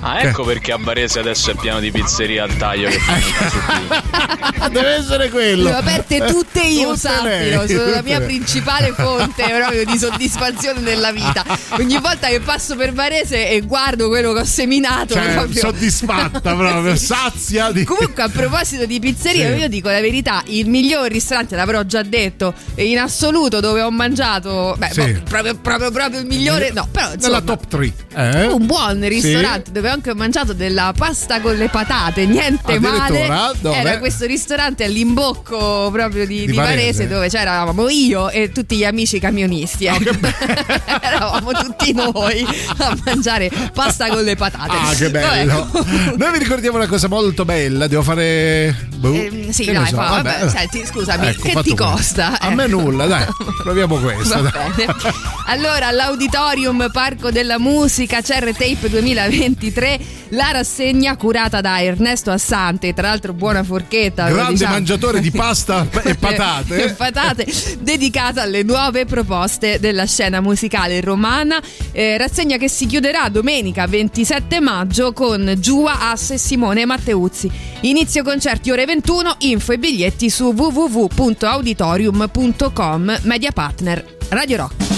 Ah, ecco perché a Varese adesso è pieno di pizzerie al taglio che fanno. Deve essere quello. Le ho aperte tutte io, Tutte sappilo. lei, Sono la mia lei. principale fonte proprio di soddisfazione nella vita. Ogni volta che passo per Varese e guardo quello che ho seminato, Cioè, proprio. soddisfatta proprio, sazia di. Comunque, a proposito di pizzeria, Sì. io dico la verità: il miglior ristorante, l'avrò già detto, in assoluto dove ho mangiato. Beh, Sì. boh, proprio, proprio, proprio il migliore. No, però insomma. Nella top 3. Eh? Un buon ristorante dove ho anche mangiato della pasta con le patate, niente male. Dove? Era questo ristorante all'imbocco proprio di, Di di Varese. Varese. dove c'eravamo io e tutti gli amici camionisti. Ecco. Eravamo tutti noi a mangiare pasta con le patate. Ah, che bello. Vabbè, Noi vi ricordiamo una cosa molto bella. Devo fare. boh, Ehm, sì, dai, so, vabbè, vabbè. senti, scusami, Ecco, che ti costa? A Eh. me nulla, dai. Proviamo questo. Allora, all'Auditorium Parco della Musica CR Tape 2023, la rassegna curata da Ernesto Assante, tra l'altro buona forchetta. Grande diciamo. mangiatore di pasta e patate. E patate, dedicata alle nuove proposte della scena musicale romana. Eh, rassegna che si chiuderà domenica 27 maggio con Giua Ass e Simone Matteuzzi. Inizio concerti ore 21, info e biglietti su www.auditorium.com, media partner Radio Rock.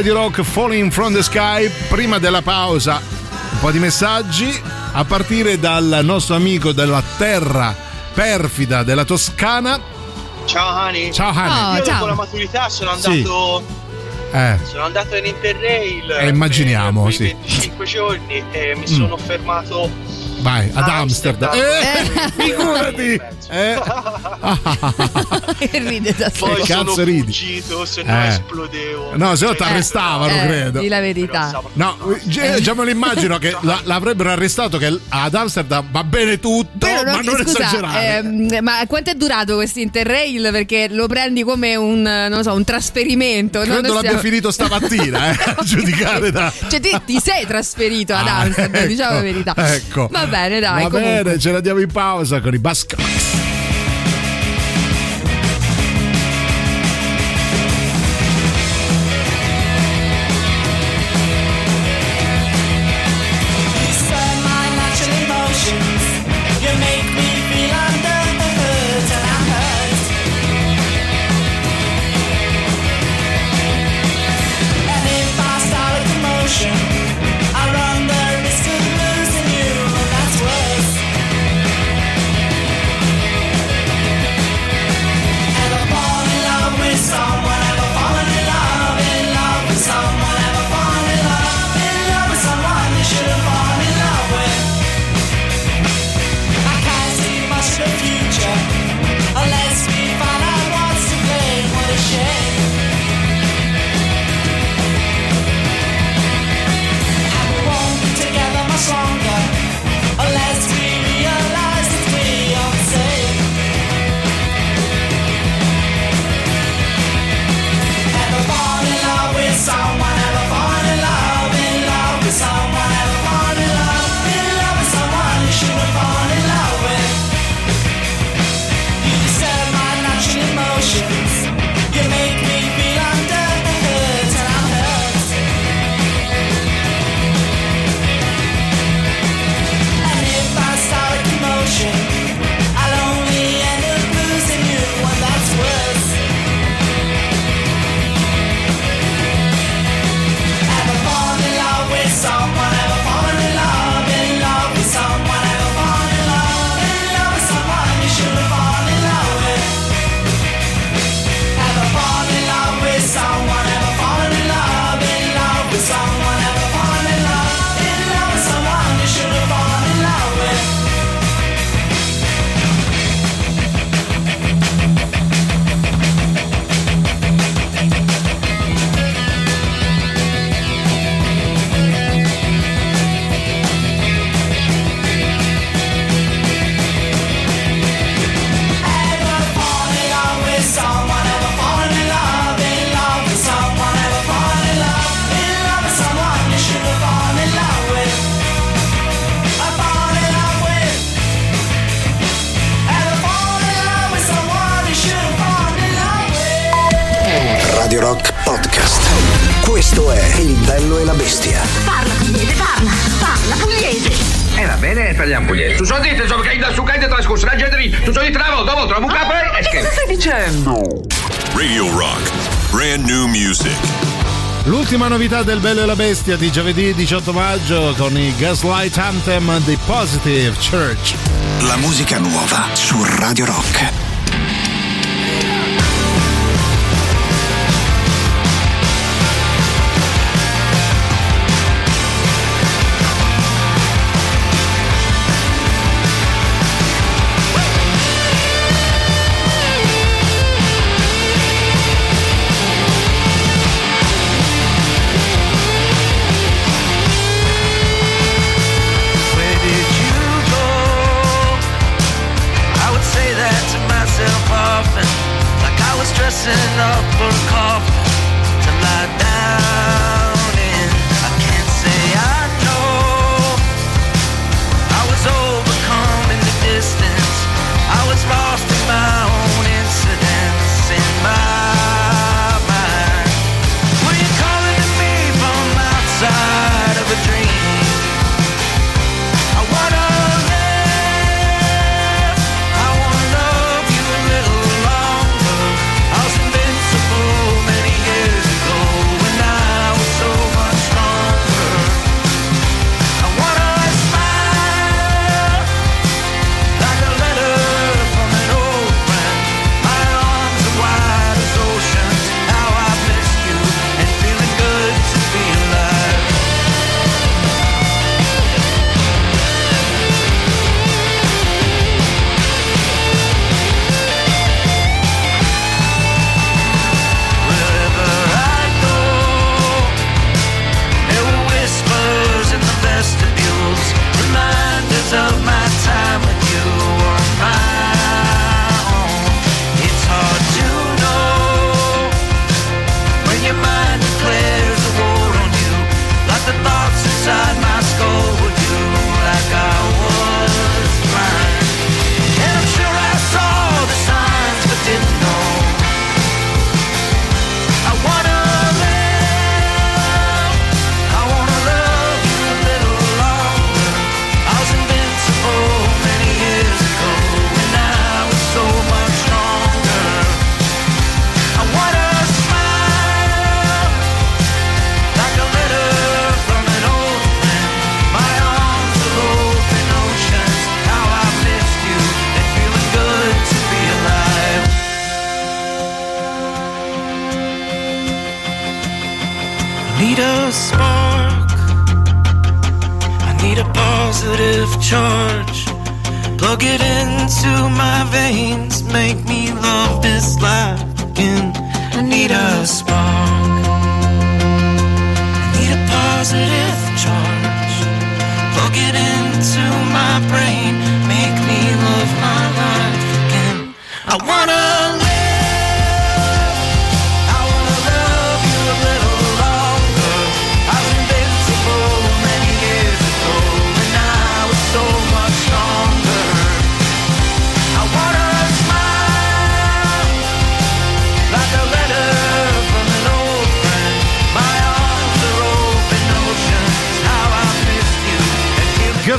Radio Rock Falling from the Sky. Prima della pausa, un po' di messaggi a partire dal nostro amico della terra perfida della Toscana. Ciao Hani. Ciao, Hani. Oh, Io ciao. dopo la maturità sono Sì. andato Eh, sono andato in Interrail eh, immaginiamo, per sì. 25 giorni e mi Mm. sono fermato Vai, ad Amsterdam. Eh, figurati! Eh. E ride da solo. Poi Che sono cazzo ridi? fuggito, se no Eh. esplodevo. No, se no ti arrestavano, Eh, credo. Di la verità. No, già me lo immagino che la- l'avrebbero arrestato che ad Amsterdam va bene tutto, Però ma non scusa, esagerare. ehm, ma quanto è durato questo Interrail? Perché lo prendi come un, non so, un trasferimento. non Credo l'abbia stiamo- finito stamattina, eh, a giudicare da... Cioè, ti, ti sei trasferito ad Ah, Amsterdam, ecco, diciamo la verità. Ecco. Va bene, dai. Va comunque. bene, ce la diamo in pausa con i Buzzcocks. Questo è Il bello e la bestia. Parla pugliese, parla, parla pugliese. Eh va bene, parliamo pugliese. Tu sono dite, sono che da su che trascorso la gente lì. Tu sono di travo, dopo trovo un capo e Che stai dicendo? Radio Rock. Brand new music. L'ultima novità del Bello e la Bestia di giovedì 18 maggio con i Gaslight Anthem di Positive Church. La musica nuova su Radio Rock. Positive charge. Plug it into my veins, make me love this life again. I need a spark. I need a positive charge. Plug it into my brain, make me love my life again. I wanna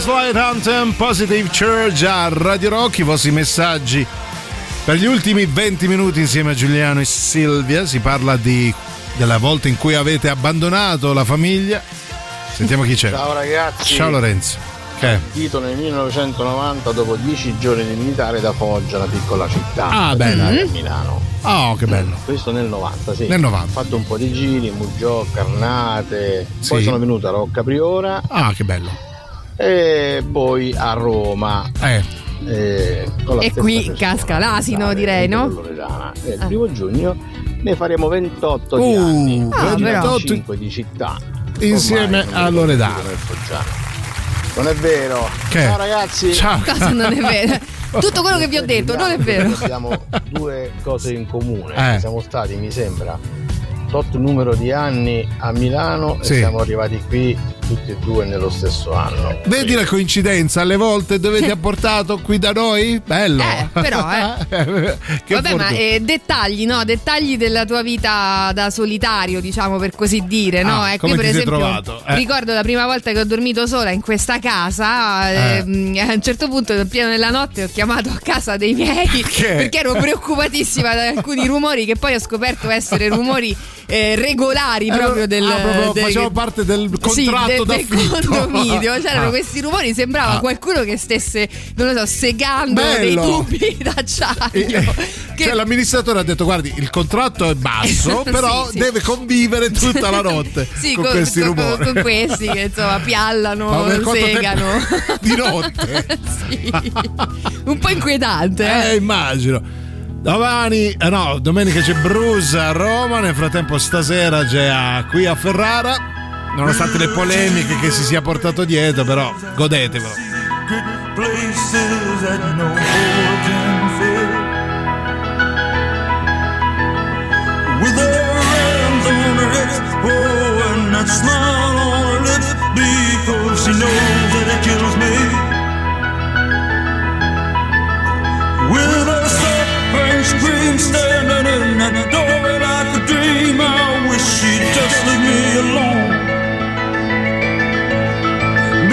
Gaslight Anthem, Positive Church a Radio Rock, i vostri messaggi per gli ultimi 20 minuti insieme a Giuliano e Silvia. Si parla di, della volta in cui avete abbandonato la famiglia. Sentiamo chi c'è. Ciao ragazzi. Ciao Lorenzo. Che? Partito nel 1990 dopo 10 giorni di militare da Foggia, una piccola città. Ah, bello. a Milano. Oh, che bello. Questo nel 90, sì. Nel 90. Ho fatto un po' di giri, Mugiò, Carnate. Poi Sì. sono venuto a Rocca Priora Ah, che bello. E poi a Roma. Eh. Eh, con la E qui persona, casca l'asino, direi, no? Loredana. E il Ah. primo giugno ne faremo 28 di Uh, anni. Ah, però. 25 di città. Insieme a Loredana. Non è vero. Che? Ciao ragazzi. Ciao. Cosa non è vero? Tutto quello che vi ho detto, non è vero. Abbiamo due cose in comune. Eh. Siamo stati, mi sembra, tot numero di anni a Milano Sì. e siamo arrivati qui tutti e due nello stesso anno. Vedi la coincidenza, alle volte dove ti ha portato qui da noi? Bello. Eh, però, eh. che Vabbè, ma fortuna. eh, dettagli, no? Dettagli della tua vita da solitario, diciamo per così dire, no? Ah, ecco, per ti sei esempio trovato? Eh. ricordo la prima volta che ho dormito sola in questa casa, Eh. ehm, a un certo punto, nel pieno della notte, ho chiamato a casa dei miei perché ero preoccupatissima da alcuni rumori che poi ho scoperto essere rumori eh, regolari Eh, proprio del, ah, proprio del- facevano parte del sì, contratto del, condominio. C'erano Ah. questi rumori, sembrava Ah. qualcuno che stesse, non lo so, segando dei Bello. tubi d'acciaio. Che- Cioè, l'amministratore ha detto: Guardi, il contratto è basso, però Sì, sì. deve convivere tutta la notte Sì, con, con, questi con- rumori. con questi che insomma Ma piallano, segano. Di notte. Sì. Un po' inquietante, eh. Eh, immagino. Domani, eh no, domenica c'è Bruce a Roma. Nel frattempo, stasera c'è a- qui a Ferrara. Nonostante le polemiche che si sia portato dietro, però godetevelo. With a suffering scream standing in that doorway like a dream, I wish she'd just leave me alone.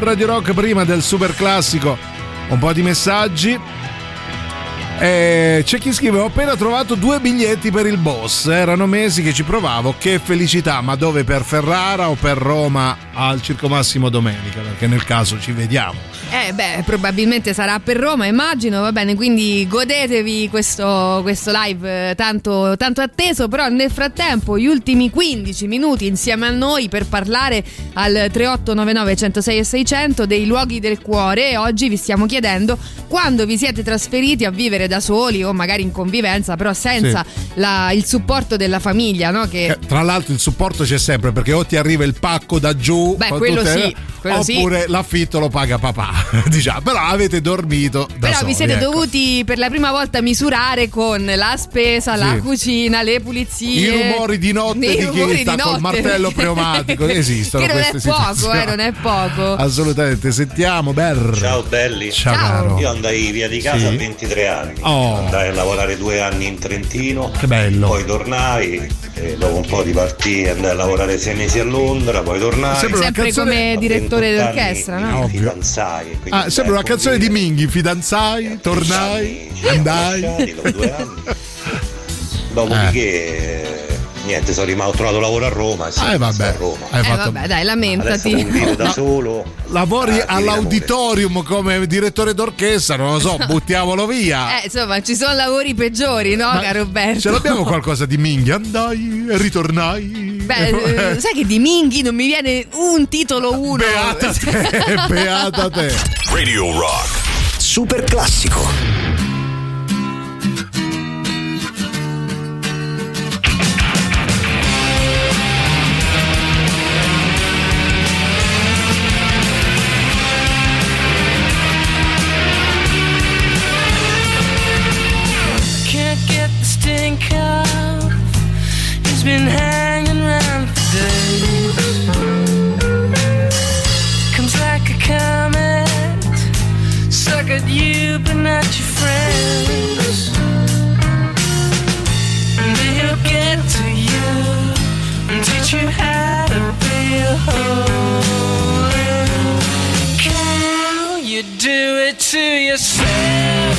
a Radio Rock prima del super classico. Un po' di messaggi. Eh, c'è chi scrive: Ho appena trovato due biglietti per il boss. Erano mesi che ci provavo. Che felicità! Ma dove per Ferrara o per Roma al Circo Massimo domenica? Perché nel caso ci vediamo. Eh beh, probabilmente sarà per Roma, immagino, va bene, quindi godetevi questo, questo live eh, tanto, tanto atteso, però nel frattempo gli ultimi 15 minuti insieme a noi per parlare al 3899 106 e 600 dei luoghi del cuore oggi vi stiamo chiedendo quando vi siete trasferiti a vivere da soli o magari in convivenza, però senza la- il supporto della famiglia, no? Che Eh, Tra l'altro il supporto c'è sempre perché o ti arriva il pacco da giù Beh, quello tutte- sì, quello sì. oppure l'affitto lo paga papà diciamo però avete dormito da Però soli, vi siete ecco. dovuti per la prima volta misurare con la spesa, la Sì. cucina, le pulizie. I rumori di notte I di chi sta di col notte. martello pneumatico, esistono Che non è poco, eh, non è poco. assolutamente sentiamo Ber Ciao belli. Ciao, caro. Io andai via di casa Sì? a 23 anni. Oh. Andai a lavorare due anni in Trentino. Che bello. Poi tornai e dopo un po' di partì andai a lavorare sei mesi a Londra, poi tornai. Sempre come direttore 28 anni d'orchestra, no? Mi fidanzai. e quindi ah, sembra una canzone di Minghi fidanzai tornai andai lasciati dopo due anni. Dopodiché niente, sono rimasto, ho trovato lavoro a Roma e Eh, vabbè. a Roma. Hai Eh fatto- vabbè, dai, lamentati. convivo da No. solo. lavori Ah, all'auditorium come direttore d'orchestra non lo so buttiamolo via Eh, insomma, ci sono lavori peggiori, no, Ma caro Roberto? ce l'abbiamo qualcosa di Minghi andai e ritornai Beh, eh, sai che di Minghi non mi viene un titolo uno. Beata te, beata te. Radio Rock. Super classico. You do it to yourself?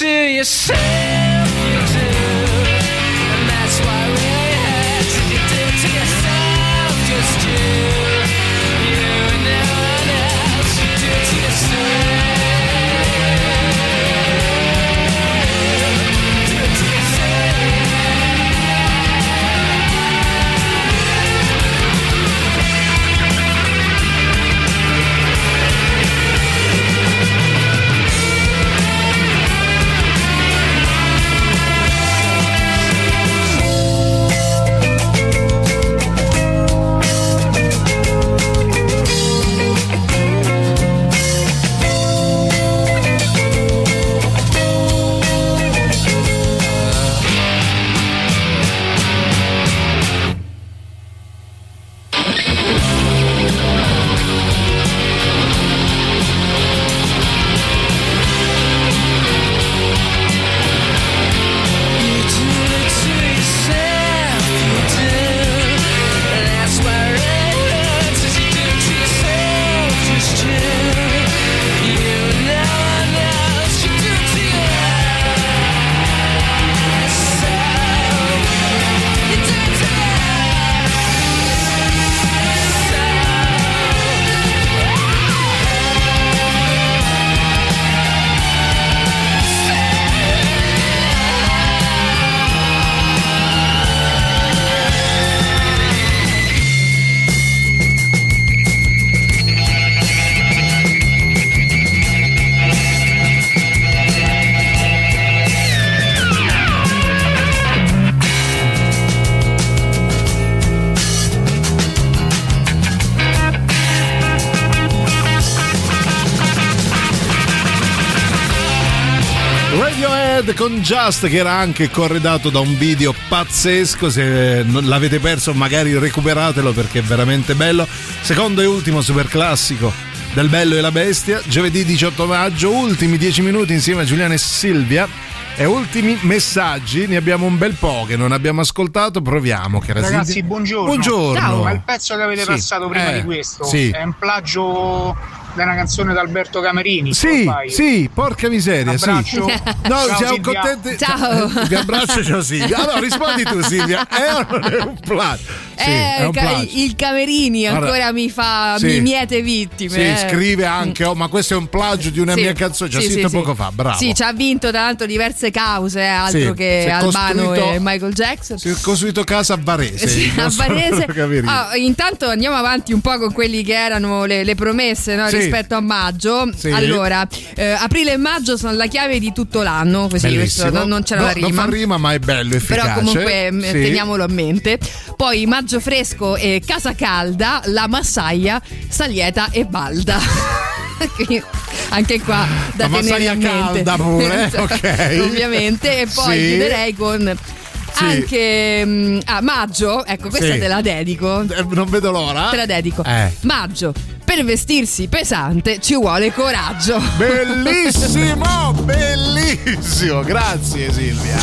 To yourself. Con Just che era anche corredato da un video pazzesco. Se non l'avete perso magari recuperatelo perché è veramente bello. Secondo e ultimo super classico del Bello e la Bestia giovedì 18 maggio ultimi 10 minuti insieme a Giuliana e Silvia. E ultimi messaggi ne abbiamo un bel po' che non abbiamo ascoltato proviamo che era Ragazzi, buongiorno. buongiorno. Ma il pezzo che avete Sì. passato prima Eh, di questo. sì. è un plagio da una canzone di Alberto Camerini. Sì, ormai. sì, porca miseria, sì. No, Ciao, siamo Silvia. contenti. Ciao. Vi abbraccio, ciao Silvia. Allora, rispondi tu, Silvia. Non è un plagio? Sì, Eh, un ca- il Camerini ancora mi fa sì. mi miete vittime. Sì, eh. scrive anche, oh, ma questo è un plagio di una Sì. mia canzone, ci ha Sì, scritto sì, poco sì. fa, bravo. Sì, ci ha vinto tra l'altro diverse cause, eh, altro Sì, che Albano e Michael Jackson. Si è costruito casa a Varese. A Varese. Ah, intanto andiamo avanti un po' con quelli che erano le, le promesse no, Sì. Rispetto a maggio. Sì. Allora, eh, aprile e maggio sono la chiave di tutto l'anno, così questo non, non c'era No, la rima. Non fa rima, ma è bello, efficace. Però comunque Sì. teniamolo a mente. Poi maggio fresco e casa calda, la massaia, saglieta e balda. Anche qua da La tenere a mente. calda pure, ok. Ovviamente. E poi Sì. chiuderei con Sì. anche mm, ah, maggio, ecco, questa Sì. te la dedico. Eh, Non vedo l'ora. Te la dedico. Eh. Maggio, per vestirsi pesante ci vuole coraggio. Bellissimo, bellissimo. Grazie Silvia.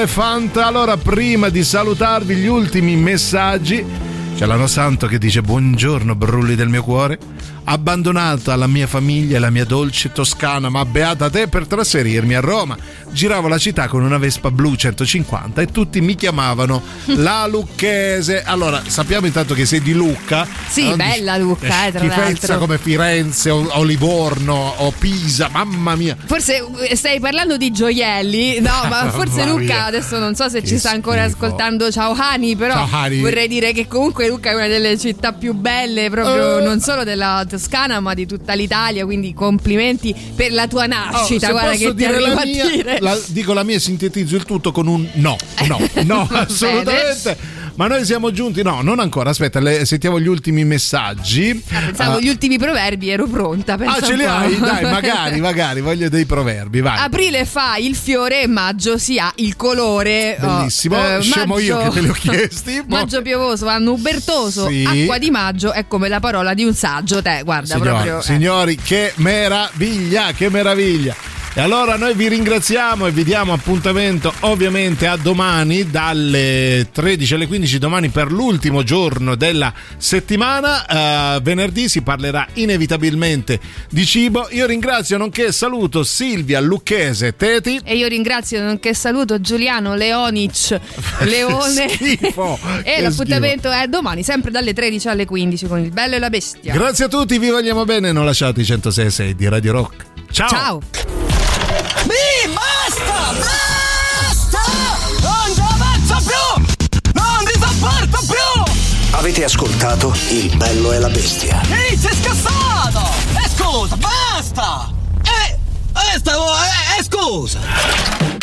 Impala Elephant. Allora, prima di salutarvi gli ultimi messaggi, c'è l'Ano Santo che dice: Buongiorno, brulli del mio cuore. Abbandonata la mia famiglia e la mia dolce Toscana, ma beata te per trasferirmi a Roma. Giravo la città con una Vespa blu 150 e tutti mi chiamavano la Lucchese. Allora, sappiamo intanto che sei di Lucca. Sì, Non bella Lucca, eh, tra l'altro. come Firenze o, o Livorno o Pisa, mamma mia. Forse eh, stai parlando di gioielli, no, ma forse mia. adesso non so se Che ci sta ancora schifo. ascoltando Ciao Hani, però Ciao, Hani. vorrei dire che comunque Lucca è una delle città più belle proprio Eh. non solo della Toscana, ma di tutta l'Italia, quindi complimenti per la tua Oh, nascita, se guarda che ti arrivo la a mia, dire. la- dico la mia e sintetizzo il tutto con un no, no, no, Va assolutamente. Ma noi siamo giunti, no, non ancora, aspetta, le- sentiamo gli ultimi messaggi. Pensavo Ah, gli ultimi proverbi, ero pronta. ah, ce li hai? Dai, magari, magari, voglio dei proverbi, vai. Aprile fa il fiore maggio si ha il colore. oh, Bellissimo, eh, scemo io che te li ho chiesti. Maggio piovoso, anno ubertoso, Sì. acqua di maggio è come la parola di un saggio. Te, guarda, Signori, proprio. eh. signori, che meraviglia, che meraviglia. E allora noi vi ringraziamo e vi diamo appuntamento ovviamente a domani dalle 13 alle 15 domani per l'ultimo giorno della settimana. Eh, venerdì si parlerà inevitabilmente di cibo. Io ringrazio nonché saluto Silvia Lucchese Teti. E io ringrazio nonché saluto Giuliano Leonic Leone. Schifo, e l'appuntamento è domani, sempre dalle 13 alle 15 con il bello e la bestia. Grazie a tutti, vi vogliamo bene, non lasciate i 106 di Radio Rock. Ciao. Ciao. Mi basta! Basta! Non ce la faccio più! Non ti sopporto più! Avete ascoltato Il bello e la bestia. Ehi, sei scassato! E scusa, basta! Eh, eh, stavo, eh, eh, scusa!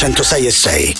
106 e 6.